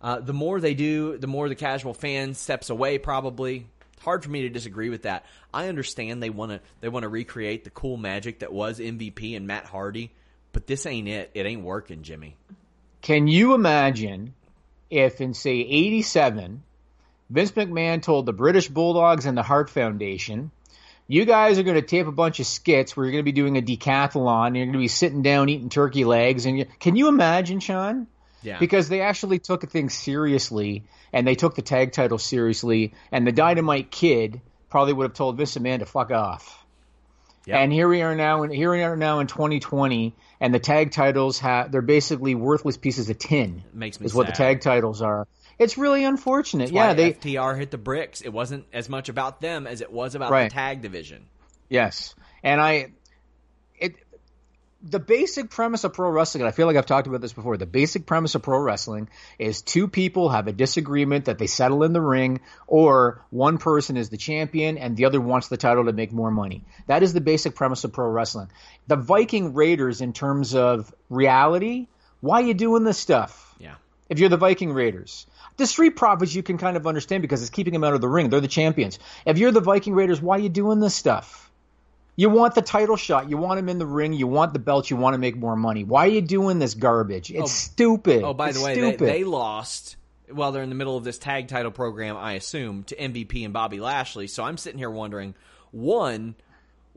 Uh, the more they do, the more the casual fan steps away. Probably hard for me to disagree with that. I understand they want to they want to recreate the cool magic that was MVP and Matt Hardy, but this ain't it. It ain't working, Jimmy. Can you imagine if in say '87, Vince McMahon told the British Bulldogs and the Hart Foundation, "You guys are going to tape a bunch of skits. Where you're going to be doing a decathlon. And you're going to be sitting down eating turkey legs." And you, can you imagine, Sean? Yeah. Because they actually took things seriously, and they took the tag title seriously. And the Dynamite Kid probably would have told Vince McMahon to fuck off. Yep. And here we are now, and here we are now in 2020, and the tag titles have they're basically worthless pieces of tin. Makes me is what the tag titles are. It's really unfortunate. That's why yeah, they FTR hit the bricks. It wasn't as much about them as it was about Right. the tag division. yes, and I it the basic premise of pro wrestling. And I feel like I've talked about this before. The basic premise of pro wrestling is two people have a disagreement that they settle in the ring, or one person is the champion and the other wants the title to make more money. That is the basic premise of pro wrestling. The Viking Raiders, in terms of reality, why are you doing this stuff? Yeah. if you're the Viking Raiders. The Street Profits you can kind of understand because it's keeping them out of the ring. They're the champions. If you're the Viking Raiders, why are you doing this stuff? You want the title shot. You want them in the ring. You want the belt. You want to make more money. Why are you doing this garbage? It's oh, stupid. Oh, by It's the way, they, stupid. they lost while they're in the middle of this tag title program, I assume, to MVP and Bobby Lashley. So I'm sitting here wondering, one,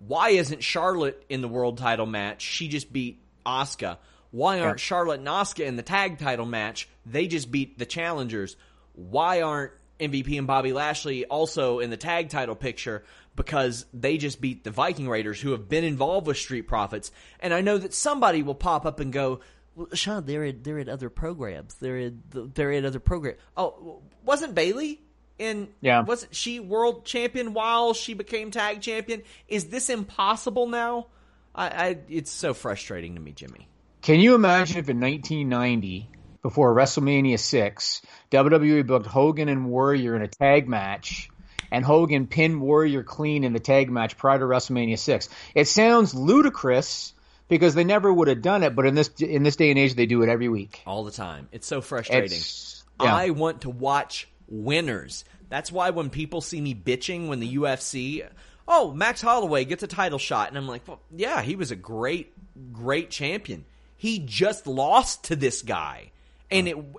why isn't Charlotte in the world title match? She just beat Asuka. Why aren't Charlotte and Asuka in the tag title match? They just beat the challengers. Why aren't MVP and Bobby Lashley also in the tag title picture? Because they just beat the Viking Raiders, who have been involved with Street Profits. And I know that somebody will pop up and go, well, Sean, they're in, they're in other programs. They're in they're in other programs. Oh, wasn't Bayley in? Yeah. Wasn't she world champion while she became tag champion? Is this impossible now? I, I it's so frustrating to me, Jimmy. Can you imagine if in 1990, before WrestleMania 6, WWE booked Hogan and Warrior in a tag match, and Hogan pinned Warrior clean in the tag match prior to WrestleMania 6? It sounds ludicrous because they never would have done it, but in this in this day and age, they do it every week. All the time. It's so frustrating. It's- yeah. I want to watch winners. That's why when people see me bitching when the UFC, oh, Max Holloway gets a title shot, and I'm like, well, yeah, he was a great, great champion. He just lost to this guy, and it w-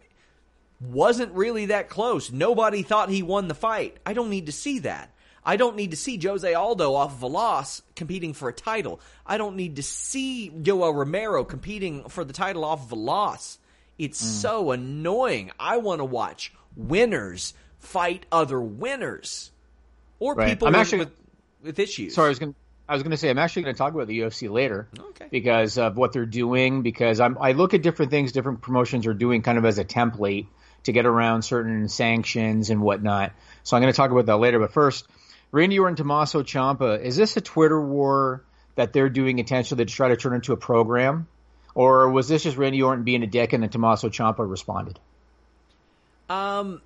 wasn't really that close. Nobody thought he won the fight. I don't need to see that. I don't need to see Jose Aldo off of a loss competing for a title. I don't need to see Yoel Romero competing for the title off of a loss. It's mm. so annoying. I want to watch winners fight other winners or Right. people I'm with, actually- with, with issues. Sorry, I was going. I was going to say I'm actually going to talk about the UFC later Okay. because of what they're doing. Because I'm, I look at different things different promotions are doing kind of as a template to get around certain sanctions and whatnot. So I'm going to talk about that later. But first, Randy Orton, Tommaso Ciampa. Is this a Twitter war that they're doing intentionally to try to turn into a program, or was this just Randy Orton being a dick and then Tommaso Ciampa responded? Um,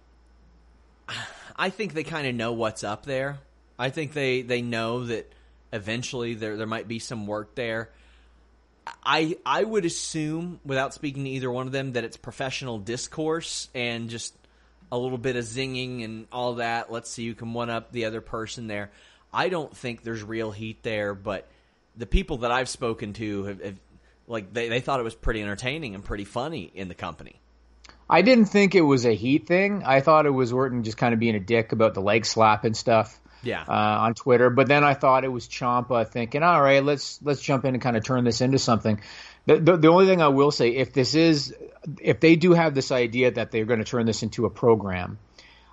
I think they kind of know what's up there. I think they they know that eventually there there might be some work there. I I would assume, without speaking to either one of them, that it's professional discourse and just a little bit of zinging and all that. Let's see who can one up the other person there. I don't think there's real heat there, but the people that I've spoken to have, have like they, they thought it was pretty entertaining and pretty funny in the company. I didn't think it was a heat thing. I thought it was Orton just kind of being a dick about the leg slap and stuff. Yeah. Uh, on Twitter, but then I thought it was Ciampa thinking, all right, let's let's jump in and kind of turn this into something. The, the, the only thing I will say, if this is, if they do have this idea that they're going to turn this into a program,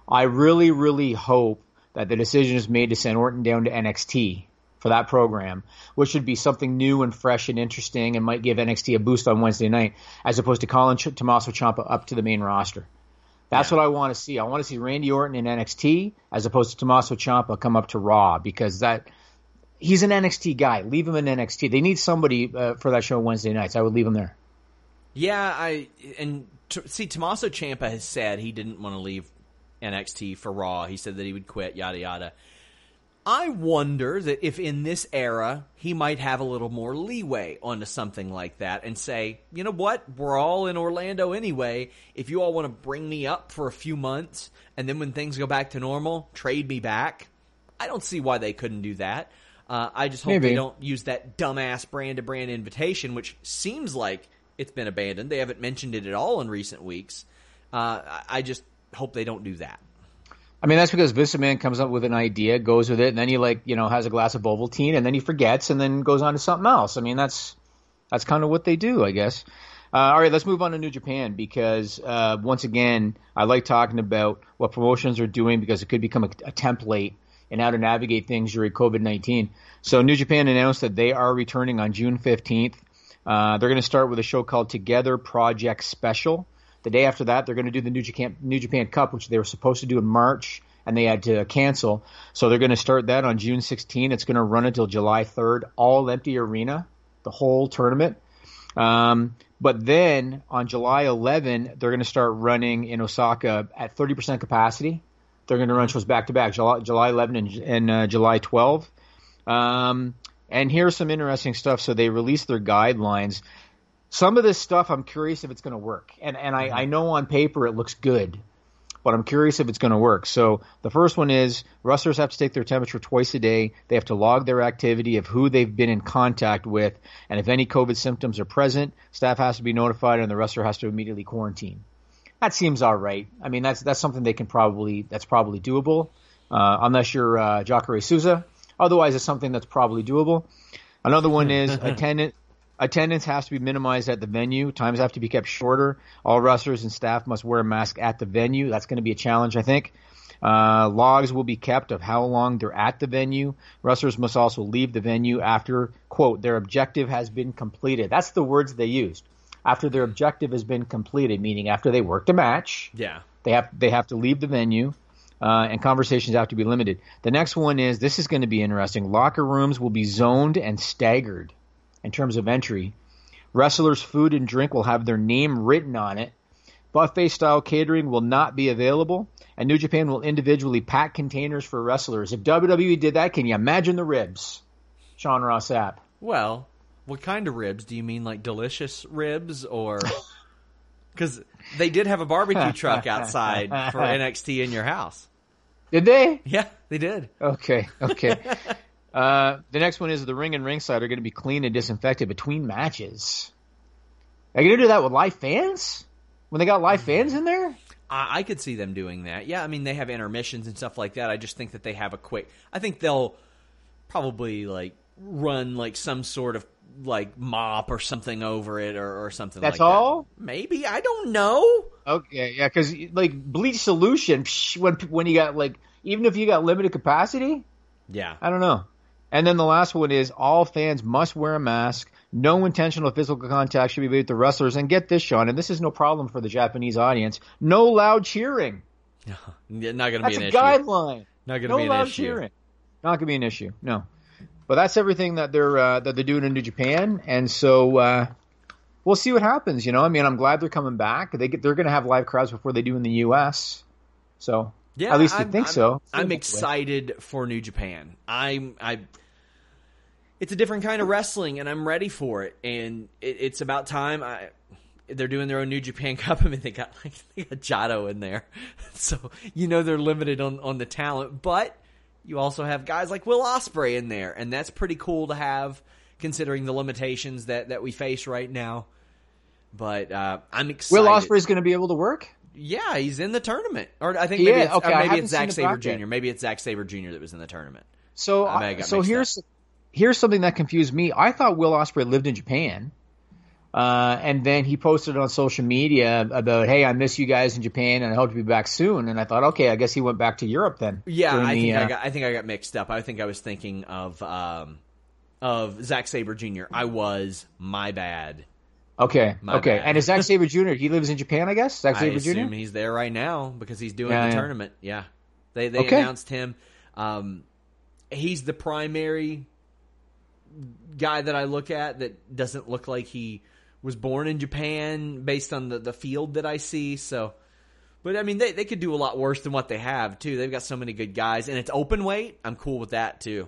I really, really hope that the decision is made to send Orton down to NXT for that program, which should be something new and fresh and interesting and might give NXT a boost on Wednesday night, as opposed to calling Ch- Tommaso Ciampa up to the main roster. That's Yeah. what I want to see. I want to see Randy Orton in NXT as opposed to Tommaso Ciampa come up to Raw because that he's an NXT guy. Leave him in NXT. They need somebody uh, for that show Wednesday nights. I would leave him there. Yeah, I and t- see Tommaso Ciampa has said he didn't want to leave NXT for Raw. He said that he would quit. Yada yada. I wonder that if in this era he might have a little more leeway onto something like that and say, you know what, we're all in Orlando anyway. If you all want to bring me up for a few months and then when things go back to normal, trade me back. I don't see why they couldn't do that. Uh, I just hope Maybe. they don't use that dumbass brand to brand invitation, which seems like it's been abandoned. They haven't mentioned it at all in recent weeks. Uh, I- I just hope they don't do that. I mean, that's because Vince McMahon comes up with an idea, goes with it, and then he like you know has a glass of Ovaltine, and then he forgets, and then goes on to something else. I mean, that's that's kind of what they do, I guess. Uh, all right, let's move on to New Japan because uh, once again, I like talking about what promotions are doing because it could become a, a template and how to navigate things during COVID nineteen. So New Japan announced that they are returning on June fifteenth. Uh, they're going to start with a show called Together Project Special. The day after that, they're going to do the New Japan, New Japan Cup, which they were supposed to do in March, and they had to cancel. So they're going to start that on June 16. It's going to run until July 3rd, all empty arena, the whole tournament. Um, but then on July 11, they're going to start running in Osaka at 30% capacity. They're going to run shows back to back, July, July 11 and, and uh, July 12. Um, and here's some interesting stuff. So they released their guidelines. Some of this stuff, I'm curious if it's going to work. And and I, I know on paper it looks good, but I'm curious if it's going to work. So the first one is wrestlers have to take their temperature twice a day. They have to log their activity of who they've been in contact with, and if any COVID symptoms are present, staff has to be notified, and the wrestler has to immediately quarantine. That seems all right. I mean, that's that's something they can probably that's probably doable, uh, unless you're uh, Jacare Souza. Otherwise, it's something that's probably doable. Another one is attendant. Attendance has to be minimized at the venue. Times have to be kept shorter. All wrestlers and staff must wear a mask at the venue. That's going to be a challenge, I think. Uh, logs will be kept of how long they're at the venue. Wrestlers must also leave the venue after, quote, their objective has been completed. That's the words they used. After their objective has been completed, meaning after they worked a match, Yeah. they have they have to leave the venue, uh, and conversations have to be limited. The next one is this is going to be interesting. Locker rooms will be zoned and staggered in terms of entry. Wrestlers' food and drink will have their name written on it. Buffet style catering will not be available, and New Japan will individually pack containers for wrestlers. If WWE did that, can you imagine the ribs? Sean Ross Sapp. Well, what kind of ribs? Do you mean like delicious ribs or? Because they did have a barbecue truck outside for NXT in your house. Did they? Yeah, they did. Okay, okay. uh, the next one is the ring and ringside are going to be cleaned and disinfected between matches. Are you going to do that with live fans? When they got live fans in there? I, I could see them doing that. Yeah, I mean they have intermissions and stuff like that. I just think that they have a quick. I think they'll probably like run like some sort of like mop or something over it or, or something. That's like that. That's all? Maybe I don't know. Okay, yeah, because like bleach solution, psh, when when you got like even if you got limited capacity, Yeah, I don't know. And then the last one is all fans must wear a mask. No intentional physical contact should be made with the wrestlers. And get this, Sean, and this is no problem for the Japanese audience. No loud cheering. Yeah, not going to be an issue. That's a guideline. Not going to no be an loud issue. cheering. Not gonna be an issue. No. But that's everything that they're uh, that they're doing in New Japan, and so uh, we'll see what happens. You know, I mean, I'm glad they're coming back. They get, they're going to have live crowds before they do in the U.S. So Yeah, at least I think I'm- so. I'm excited for New Japan. I'm I. It's a different kind of wrestling, and I'm ready for it. And it, it's about time. I they're doing their own New Japan Cup. I mean, they got like they got Jado in there, so you know they're limited on on the talent. But you also have guys like Will Ospreay in there, and that's pretty cool to have, considering the limitations that that we face right now. But uh, I'm excited. Will Ospreay's going to be able to work? Yeah, he's in the tournament. Or I think maybe Yeah, it's, okay, maybe it's Zack Sabre. Jr. Maybe it's Zack Sabre Jr. that was in the tournament. So, I I- so here's here's something that confused me. I thought Will Ospreay lived in Japan, uh, and then he posted on social media about, "Hey, I miss you guys in Japan, and I hope to be back soon." And I thought, okay, I guess he went back to Europe then. Yeah, I the, think I uh, got I think I got mixed up. I think I was thinking of um, of Zack Sabre Jr. I was my bad. Okay, My okay. bad. And is Zack Sabre Jr. He lives in Japan, I guess. Zack Sabre Jr. he's there right now because he's doing Yeah, the yeah. tournament. Yeah, they they Okay. announced him. Um, he's the primary guy that I look at that doesn't look like he was born in Japan based on the the field that I see. So, but I mean, they they could do a lot worse than what they have too. They've got so many good guys, and it's open weight. I'm cool with that too.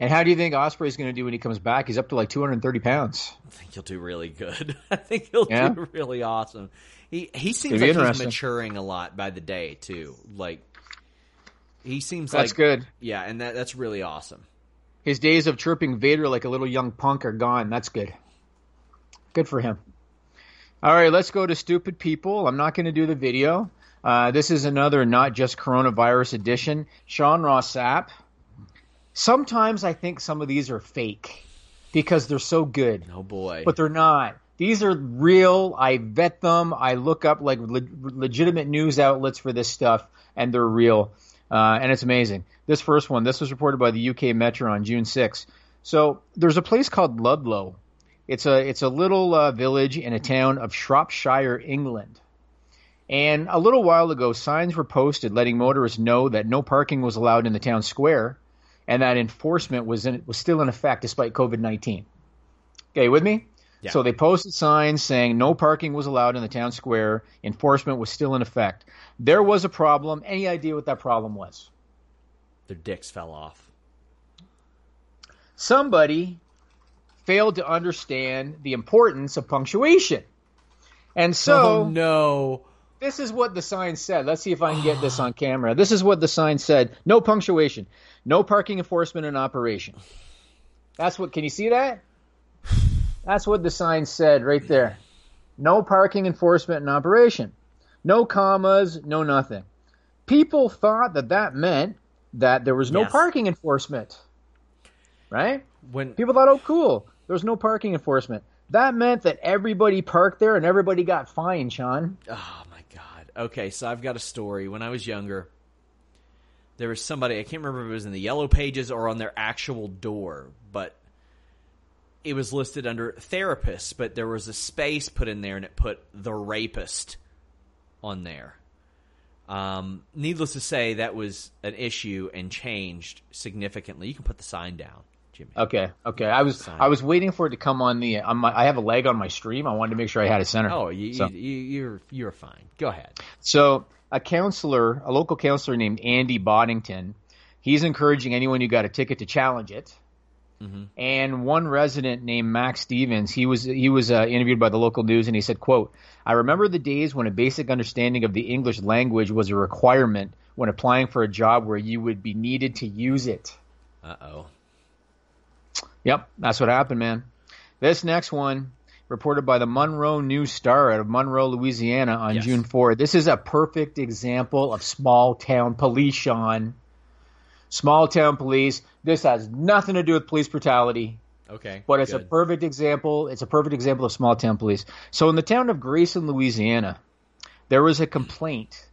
And how do you think Ospreay's going to do when he comes back? He's up to like 230 pounds. I think he'll do really good. I think he'll Yeah? do really awesome. He he seems like he's maturing a lot by the day too. Like he seems like That's like good. Yeah, and that that's really awesome. His days of chirping Vader like a little young punk are gone. That's good. Good for him. All right, let's go to stupid people. I'm not going to do the video. Uh, this is another not just coronavirus edition. Sean Ross Sapp. Sometimes I think some of these are fake because they're so good, Oh boy. but they're not. These are real. I vet them. I look up like le- legitimate news outlets for this stuff, and they're real. Uh, and it's amazing. This first one, this was reported by the UK Metro on June 6th. So there's a place called Ludlow. It's a it's a little uh, village in a town of Shropshire, England. And a little while ago, signs were posted letting motorists know that no parking was allowed in the town square, and that enforcement was in, was still in effect despite COVID nineteen. Okay, with me? Yeah. So they posted signs saying no parking was allowed in the town square. Enforcement was still in effect. There was a problem. Any idea what that problem was? Their dicks fell off. Somebody failed to understand the importance of punctuation. And oh, so oh no. this is what the sign said. Let's see if I can get this on camera. This is what the sign said. No punctuation. No parking enforcement in operation. That's what can you see that? That's what the sign said right there. No parking enforcement in operation. No commas, no nothing. People thought that that meant that there was no Yes. parking enforcement. Right? When People thought, oh, cool. There was no parking enforcement. That meant that everybody parked there and everybody got fined, Sean. Oh my god. Okay, so I've got a story. When I was younger, there was somebody I can't remember if it was in the yellow pages or on their actual door, but it was listed under therapist, but there was a space put in there and it put the rapist on there. Um, needless to say, that was an issue and changed significantly. You can put the sign down, Jimmy. Okay, okay. I was Sign. I was waiting for it to come on the on my. I have a leg on my stream. I wanted to make sure I had it center. Oh, you, so, you, you're you're fine. Go ahead. so a counselor, a local counselor named Andy Boddington, he's encouraging anyone who got a ticket to challenge it. And one resident named Max Stevens, he was he was uh, interviewed by the local news, and he said, "quote I remember the days when a basic understanding of the English language was a requirement when applying for a job where you would be needed to use it." Uh oh. Yep, that's what happened, man. This next one, reported by the Monroe News Star out of Monroe, Louisiana on Yes. June 4th. This is a perfect example of small town police, Sean. Small town police. This has nothing to do with police brutality, Okay. but it's a perfect example. It's a perfect example of small town police. So in the town of Grayson, Louisiana, there was a complaint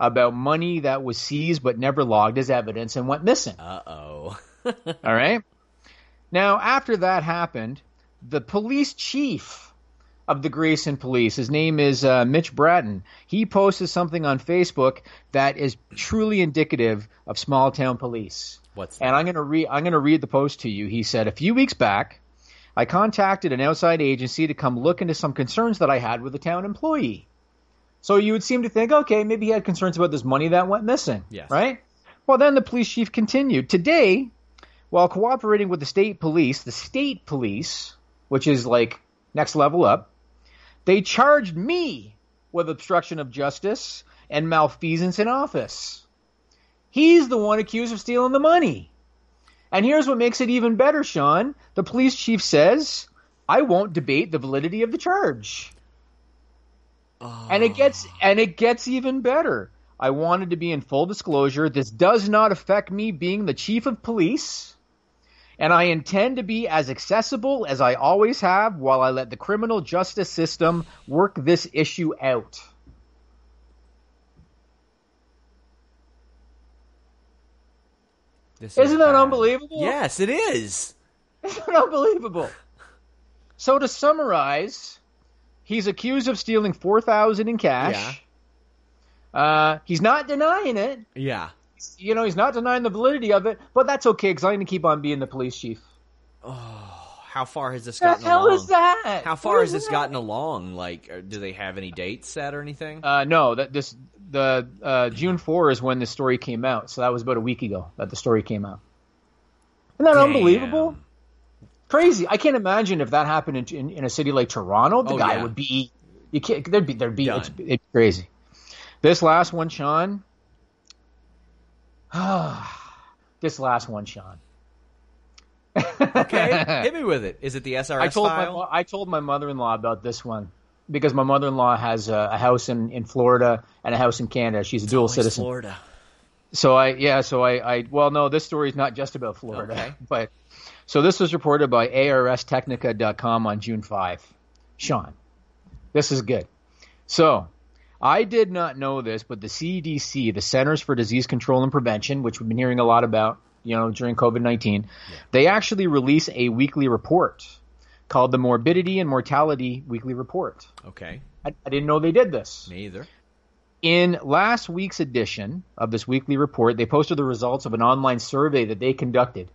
about money that was seized but never logged as evidence and went missing. Uh oh. All right. Now, after that happened, the police chief of the Grayson Police, his name is uh, Mitch Bratton, he posted something on Facebook that is truly indicative of small town police. What's that? And I'm going to read. I'm going to read the post to you. He said, "A few weeks back, I contacted an outside agency to come look into some concerns that I had with a town employee. So you would seem to think, okay, maybe he had concerns about this money that went missing, Yes. right? Well, then the police chief continued. Today, while cooperating with the state police, the state police, which is like next level up, they charged me with obstruction of justice and malfeasance in office. He's the one accused of stealing the money. And here's what makes it even better, Sean. The police chief says, I won't debate the validity of the charge. And it ah. gets and it gets even better. I wanted to be in full disclosure. This does not affect me being the chief of police, and I intend to be as accessible as I always have while I let the criminal justice system work this issue out. This Isn't is that bad. unbelievable? Yes, it is. Isn't unbelievable? So to summarize, he's accused of stealing four thousand in cash. Uh, he's not denying it. Yeah. You know, he's not denying the validity of it, but that's okay because I'm to keep on being the police chief. Oh. How far has this The gotten hell along? is that? How far What has this that? gotten along? Like, uh, do they have any dates set or anything? Uh, no, that this the uh, June four is when the story came out, so that was about a week ago that the story came out. Isn't that Damn. unbelievable? Crazy! I can't imagine if that happened in, in, in a city like Toronto. The Oh, guy yeah. would be you can't there'd be there'd be it's, it's crazy. This last one, Sean. this last one, Sean. okay, hit me with it. Is it the SRS I told my file? mo- I told my mother-in-law about this one because my mother-in-law has a, a house in, in Florida and a house in Canada. She's a dual citizen. Florida. So I yeah, so I, I well no, this story is not just about Florida. Okay. But so this was reported by arstechnica.com on June 5. Sean, this is good. So I did not know this, but the CDC, the Centers for Disease Control and Prevention, which we've been hearing a lot about, you know, during COVID 19, they actually release a weekly report called the Morbidity and Mortality Weekly Report. Okay, I, I didn't know they did this. me either. In last week's edition of this weekly report, they posted the results of an online survey that they conducted.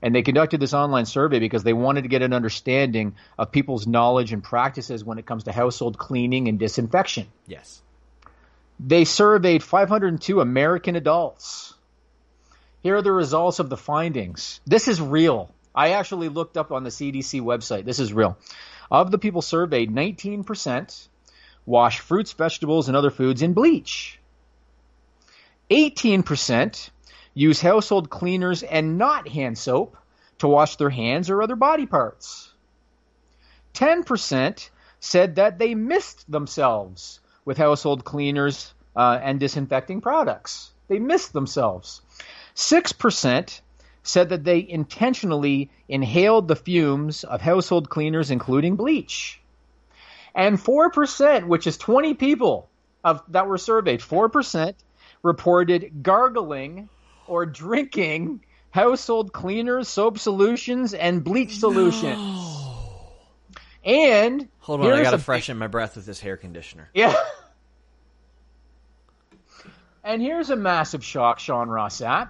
And they conducted this online survey because they wanted to get an understanding of people's knowledge and practices when it comes to household cleaning and disinfection. Yes. They surveyed 502 American adults. Here are the results of the findings. This is real. I actually looked up on the CDC website. This is real. Of the people surveyed, 19% wash fruits, vegetables, and other foods in bleach. 18% use household cleaners and not hand soap to wash their hands or other body parts. 10% said that they missed themselves with household cleaners uh, and disinfecting products. They missed themselves. 6% said that they intentionally inhaled the fumes of household cleaners, including bleach. And 4%, which is 20 people of, that were surveyed, 4% reported gargling or drinking household cleaners, soap solutions, and bleach solutions. And Hold on, I gotta a big- freshen my breath with this hair conditioner. Yeah. And here's a massive shock, Sean Ross Sapp.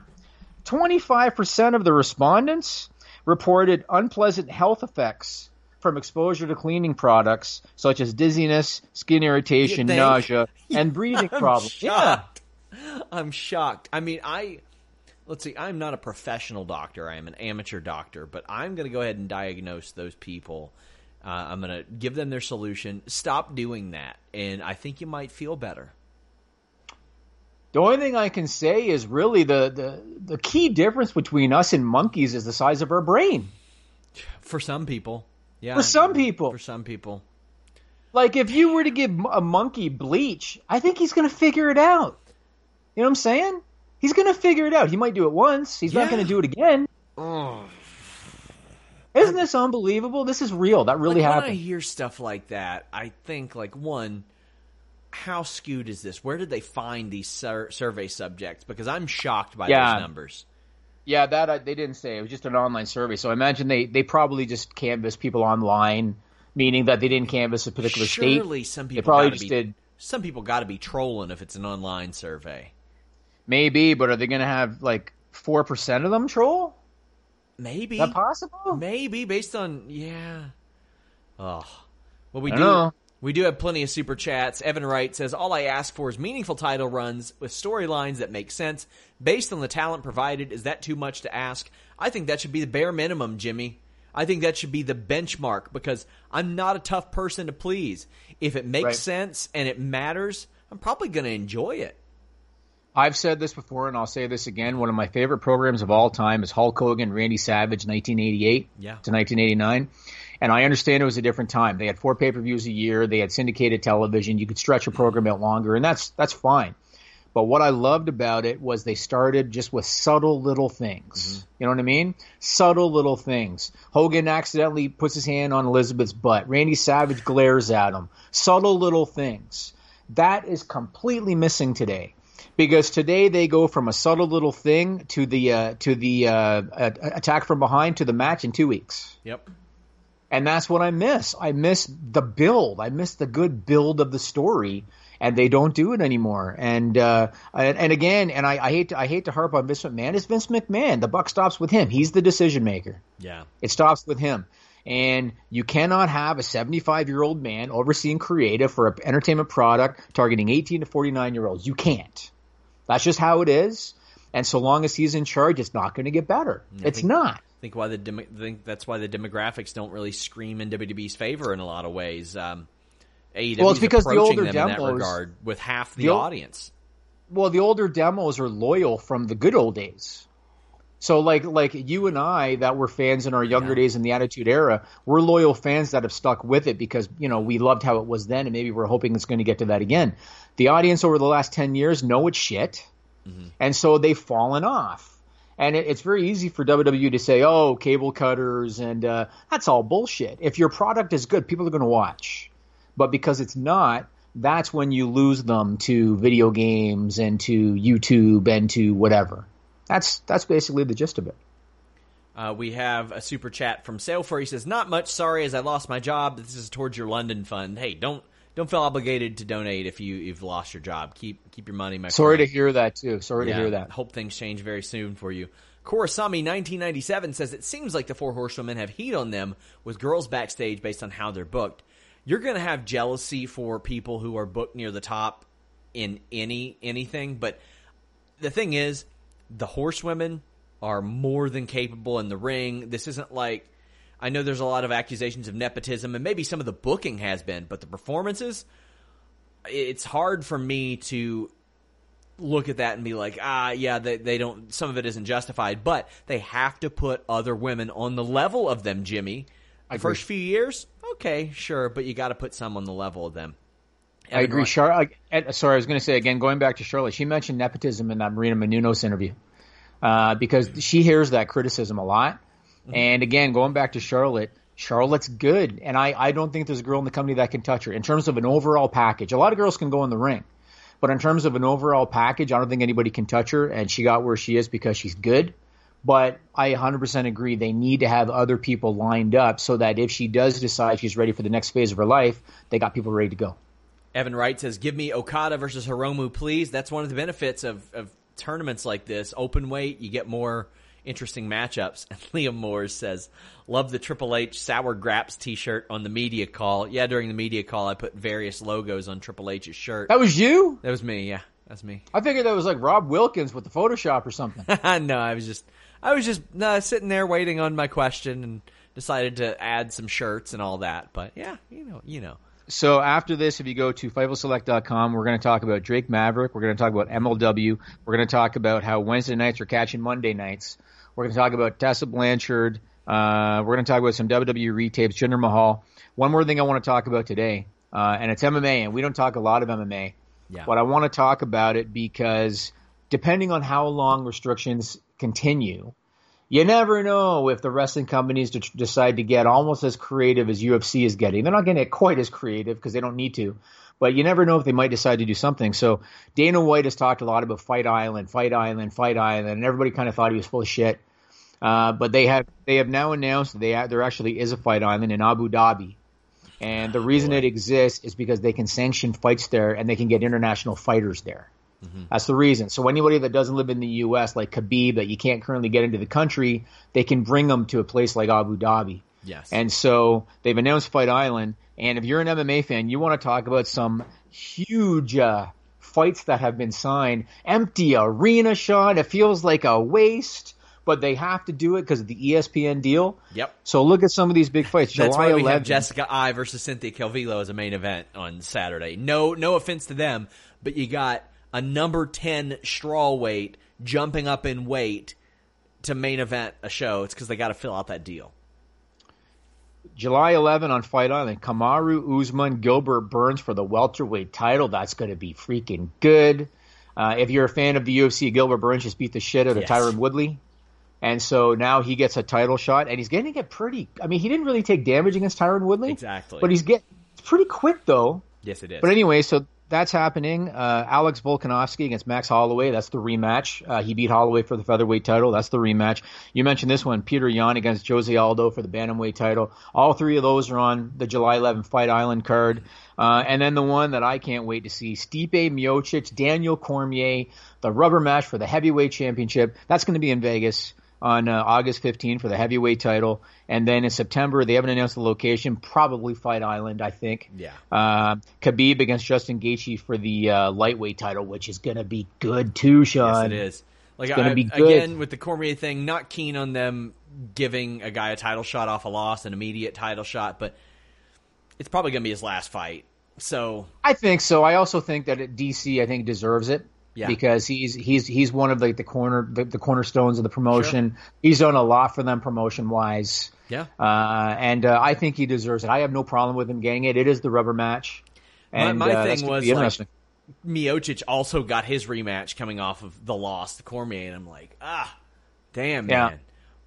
25% of the respondents reported unpleasant health effects from exposure to cleaning products such as dizziness, skin irritation, nausea, and breathing problems. Yeah. I'm shocked. I mean, I let's see. I'm not a professional doctor. I am an amateur doctor, but I'm going to go ahead and diagnose those people. Uh, I'm going to give them their solution. Stop doing that, and I think you might feel better. The only thing I can say is really the, the, the key difference between us and monkeys is the size of our brain. For some people, yeah. For some people. For some people, Like if you were to give a monkey bleach, I think he's going to figure it out. You know what I'm saying? He's going to figure it out. He might do it once. He's not going to do it again. Isn't this unbelievable? This is real. That really like, When I hear stuff like that, I think like one, how skewed is this? Where did they find these sur- survey subjects? Because I'm shocked by Yeah. those numbers. Yeah, that I, they didn't say. It was just an online survey. So I imagine they, they probably just canvassed people online, meaning that they didn't canvass a particular Surely state. some They people probably just be, did. Some people got to be trolling if it's an online survey. Maybe, but are they going to have like 4% of them troll? Maybe. Is that possible? Maybe based on yeah. Oh, well we do. know. We do have plenty of super chats. Evan Wright says, "All I ask for is meaningful title runs with storylines that make sense based on the talent provided. Is that too much to ask? I think that should be the bare minimum, Jimmy. I think that should be the benchmark because I'm not a tough person to please. If it makes Right. sense and it matters, I'm probably going to enjoy it. I've said this before, and I'll say this again. One of my favorite programs of all time is Hulk Hogan, Randy Savage, 1988 Yeah. to 1989. And I understand it was a different time. They had four pay per views a year. They had syndicated television. You could stretch a program out longer, and that's that's fine. But what I loved about it was they started just with subtle little things. Mm-hmm. You know what I mean? Subtle little things. Hogan accidentally puts his hand on Elizabeth's butt. Randy Savage glares at him. Subtle little things. That is completely missing today because today they go from a subtle little thing to the uh, to the uh, attack from behind to the match in two weeks. Yep. And that's what I miss. I miss the build. I miss the good build of the story, and they don't do it anymore. And uh, and, and, again, and I, I, hate to I hate to harp on Vince McMahon. It's Vince McMahon. The buck stops with him. He's the decision maker. Yeah. It stops with him. And you cannot have a 75 year old man overseeing creative for an entertainment product targeting 18 to 49 year olds. You can't. That's just how it is. And so long as he's in charge, it's not going to get better. I it's think, not. I think why the dem- think that's why the demographics don't really scream in WWE's favor in a lot of ways. Um, well, it's because the older demos regard with half the, the audience. Well, the older demos are loyal from the good old days. So like like you and I that were fans in our younger yeah. days in the Attitude Era, we're loyal fans that have stuck with it because you know we loved how it was then, and maybe we're hoping it's going to get to that again. The audience over the last ten years know it's shit, mm-hmm. and so they've fallen off. And it, it's very easy for WWE to say, "Oh, cable cutters," and uh, that's all bullshit. If your product is good, people are going to watch. But because it's not, that's when you lose them to video games and to YouTube and to whatever. That's that's basically the gist of it. Uh, we have a super chat from Sailfor. He says, "Not much. Sorry, as I lost my job. This is towards your London fund. Hey, don't don't feel obligated to donate if you you've lost your job. Keep keep your money, my Sorry friend. to hear that too. Sorry yeah, to hear that. Hope things change very soon for you." Korasami 1997 says it seems like the four horsewomen have heat on them with girls backstage based on how they're booked. You're going to have jealousy for people who are booked near the top in any anything, but the thing is, the horsewomen are more than capable in the ring. This isn't like I know there's a lot of accusations of nepotism, and maybe some of the booking has been, but the performances, it's hard for me to look at that and be like, ah, yeah, they, they don't, some of it isn't justified, but they have to put other women on the level of them, Jimmy. The first few years, okay, sure, but you got to put some on the level of them. I agree. Charlotte. Sorry, I was going to say again, going back to Charlotte. She mentioned nepotism in that Maria Menounos interview uh, because she hears that criticism a lot. Mm-hmm. And again, going back to Charlotte, Charlotte's good, and I, I don't think there's a girl in the company that can touch her in terms of an overall package. A lot of girls can go in the ring, but in terms of an overall package, I don't think anybody can touch her. And she got where she is because she's good. But I 100% agree. They need to have other people lined up so that if she does decide she's ready for the next phase of her life, they got people ready to go. Evan Wright says, "Give me Okada versus Hiromu, please." That's one of the benefits of, of tournaments like this. Open weight, you get more interesting matchups. And Liam Moore says, "Love the Triple H Sour Graps T-shirt on the media call." Yeah, during the media call, I put various logos on Triple H's shirt. That was you. That was me. Yeah, that's me. I figured that was like Rob Wilkins with the Photoshop or something. no, I was just, I was just uh, sitting there waiting on my question and decided to add some shirts and all that. But yeah, you know, you know. So after this, if you go to FightfulSelect.com, we're going to talk about Drake Maverick. We're going to talk about MLW. We're going to talk about how Wednesday nights are catching Monday nights. We're going to talk about Tessa Blanchard. Uh, we're going to talk about some WWE retapes, Jinder Mahal. One more thing I want to talk about today, uh, and it's MMA, and we don't talk a lot of MMA. Yeah. But I want to talk about it because depending on how long restrictions continue, you never know if the wrestling companies decide to get almost as creative as UFC is getting. They're not going to get quite as creative because they don't need to, but you never know if they might decide to do something. So Dana White has talked a lot about Fight Island, Fight Island, Fight Island, and everybody kind of thought he was full of shit. Uh, but they have they have now announced they there actually is a Fight Island in Abu Dhabi, and the reason it exists is because they can sanction fights there and they can get international fighters there. Mm-hmm. That's the reason. So anybody that doesn't live in the U.S., like Khabib, that you can't currently get into the country, they can bring them to a place like Abu Dhabi. Yes. And so they've announced Fight Island. And if you're an MMA fan, you want to talk about some huge uh, fights that have been signed. Empty arena, Sean. It feels like a waste. But they have to do it because of the ESPN deal. Yep. So look at some of these big fights. That's July why we 11th. have Jessica Eye versus Cynthia Calvillo as a main event on Saturday. No, no offense to them, but you got a number 10 straw weight jumping up in weight to main event a show. It's because they got to fill out that deal. July 11 on Fight Island, Kamaru Usman, Gilbert Burns for the welterweight title. That's going to be freaking good. Uh, if you're a fan of the UFC, Gilbert Burns just beat the shit out of Yes. Tyron Woodley. And so now he gets a title shot, and he's getting it pretty. I mean, he didn't really take damage against Tyron Woodley, Exactly. but he's getting it's pretty quick though. Yes, it is. But anyway, so that's happening. Uh, Alex Volkanovski against Max Holloway. That's the rematch. Uh, he beat Holloway for the featherweight title. That's the rematch. You mentioned this one, Petr Yan against Jose Aldo for the bantamweight title. All three of those are on the July 11 Fight Island card. Uh, and then the one that I can't wait to see, Stipe Miocic, Daniel Cormier, the rubber match for the heavyweight championship. That's going to be in Vegas on uh, August 15 for the heavyweight title. And then in September, they haven't announced the location, probably Fight Island, I think. Yeah. Uh, Khabib against Justin Gaethje for the uh, lightweight title, which is going to be good too, Sean. Yes, it is. Like I, be good. again with the Cormier thing, not keen on them giving a guy a title shot off a loss, an immediate title shot, but it's probably going to be his last fight. So I think so. I also think that at DC, I think deserves it. Yeah. Because he's he's he's one of the, the corner the, the cornerstones of the promotion. He's done a lot for them promotion wise. yeah, Uh, and uh, I think he deserves it. I have no problem with him getting it. It is the rubber match. And, my uh, thing was, like. Miocic also got his rematch coming off of the loss to Cormier, and I'm like, ah, damn, Yeah.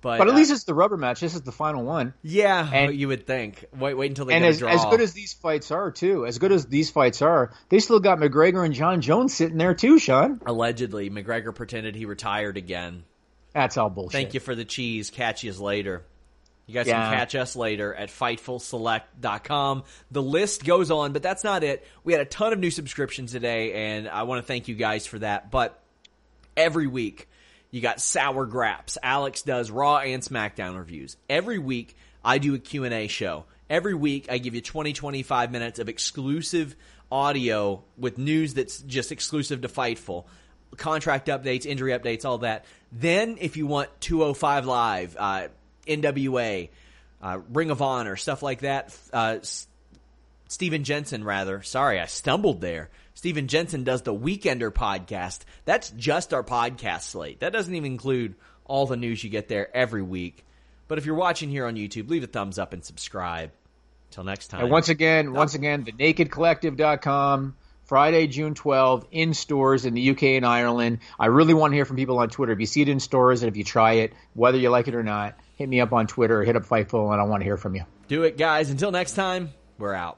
But, but at uh, least it's the rubber match. This is the final one. yeah, and- you would think. Wait, wait until they and get a as, draw. as good as these fights are, too, as good as these fights are, they still got McGregor and Jon Jones sitting there, too, Sean. allegedly McGregor pretended he retired again. That's all bullshit. Thank you for the cheese. Catch you later. You guys Yeah. can catch us later at FightfulSelect.com. The list goes on, but that's not it. We had a ton of new subscriptions today, and I want to thank you guys for that. But every week, you got Sour Graps. Alex does Raw and SmackDown reviews. Every week, I do a Q&A show. Every week, I give you 20, 25 minutes of exclusive audio with news that's just exclusive to Fightful. Contract updates, injury updates, all that. Then, if you want 205 Live, uh, NWA, uh, Ring of Honor, stuff like that, uh, Steven Jensen, rather. Sorry, I stumbled there. Steven Jensen does the Weekender podcast. That's just our podcast slate. That doesn't even include all the news you get there every week. But if you're watching here on YouTube, leave a thumbs up and subscribe. Till next time. And once again, once again, the nakedcollective.com, Friday, June 12, in stores in the UK and Ireland. I really want to hear from people on Twitter. If you see it in stores and if you try it, whether you like it or not, hit me up on Twitter, hit up Fightful, and I want to hear from you. Do it, guys. Until next time, we're out.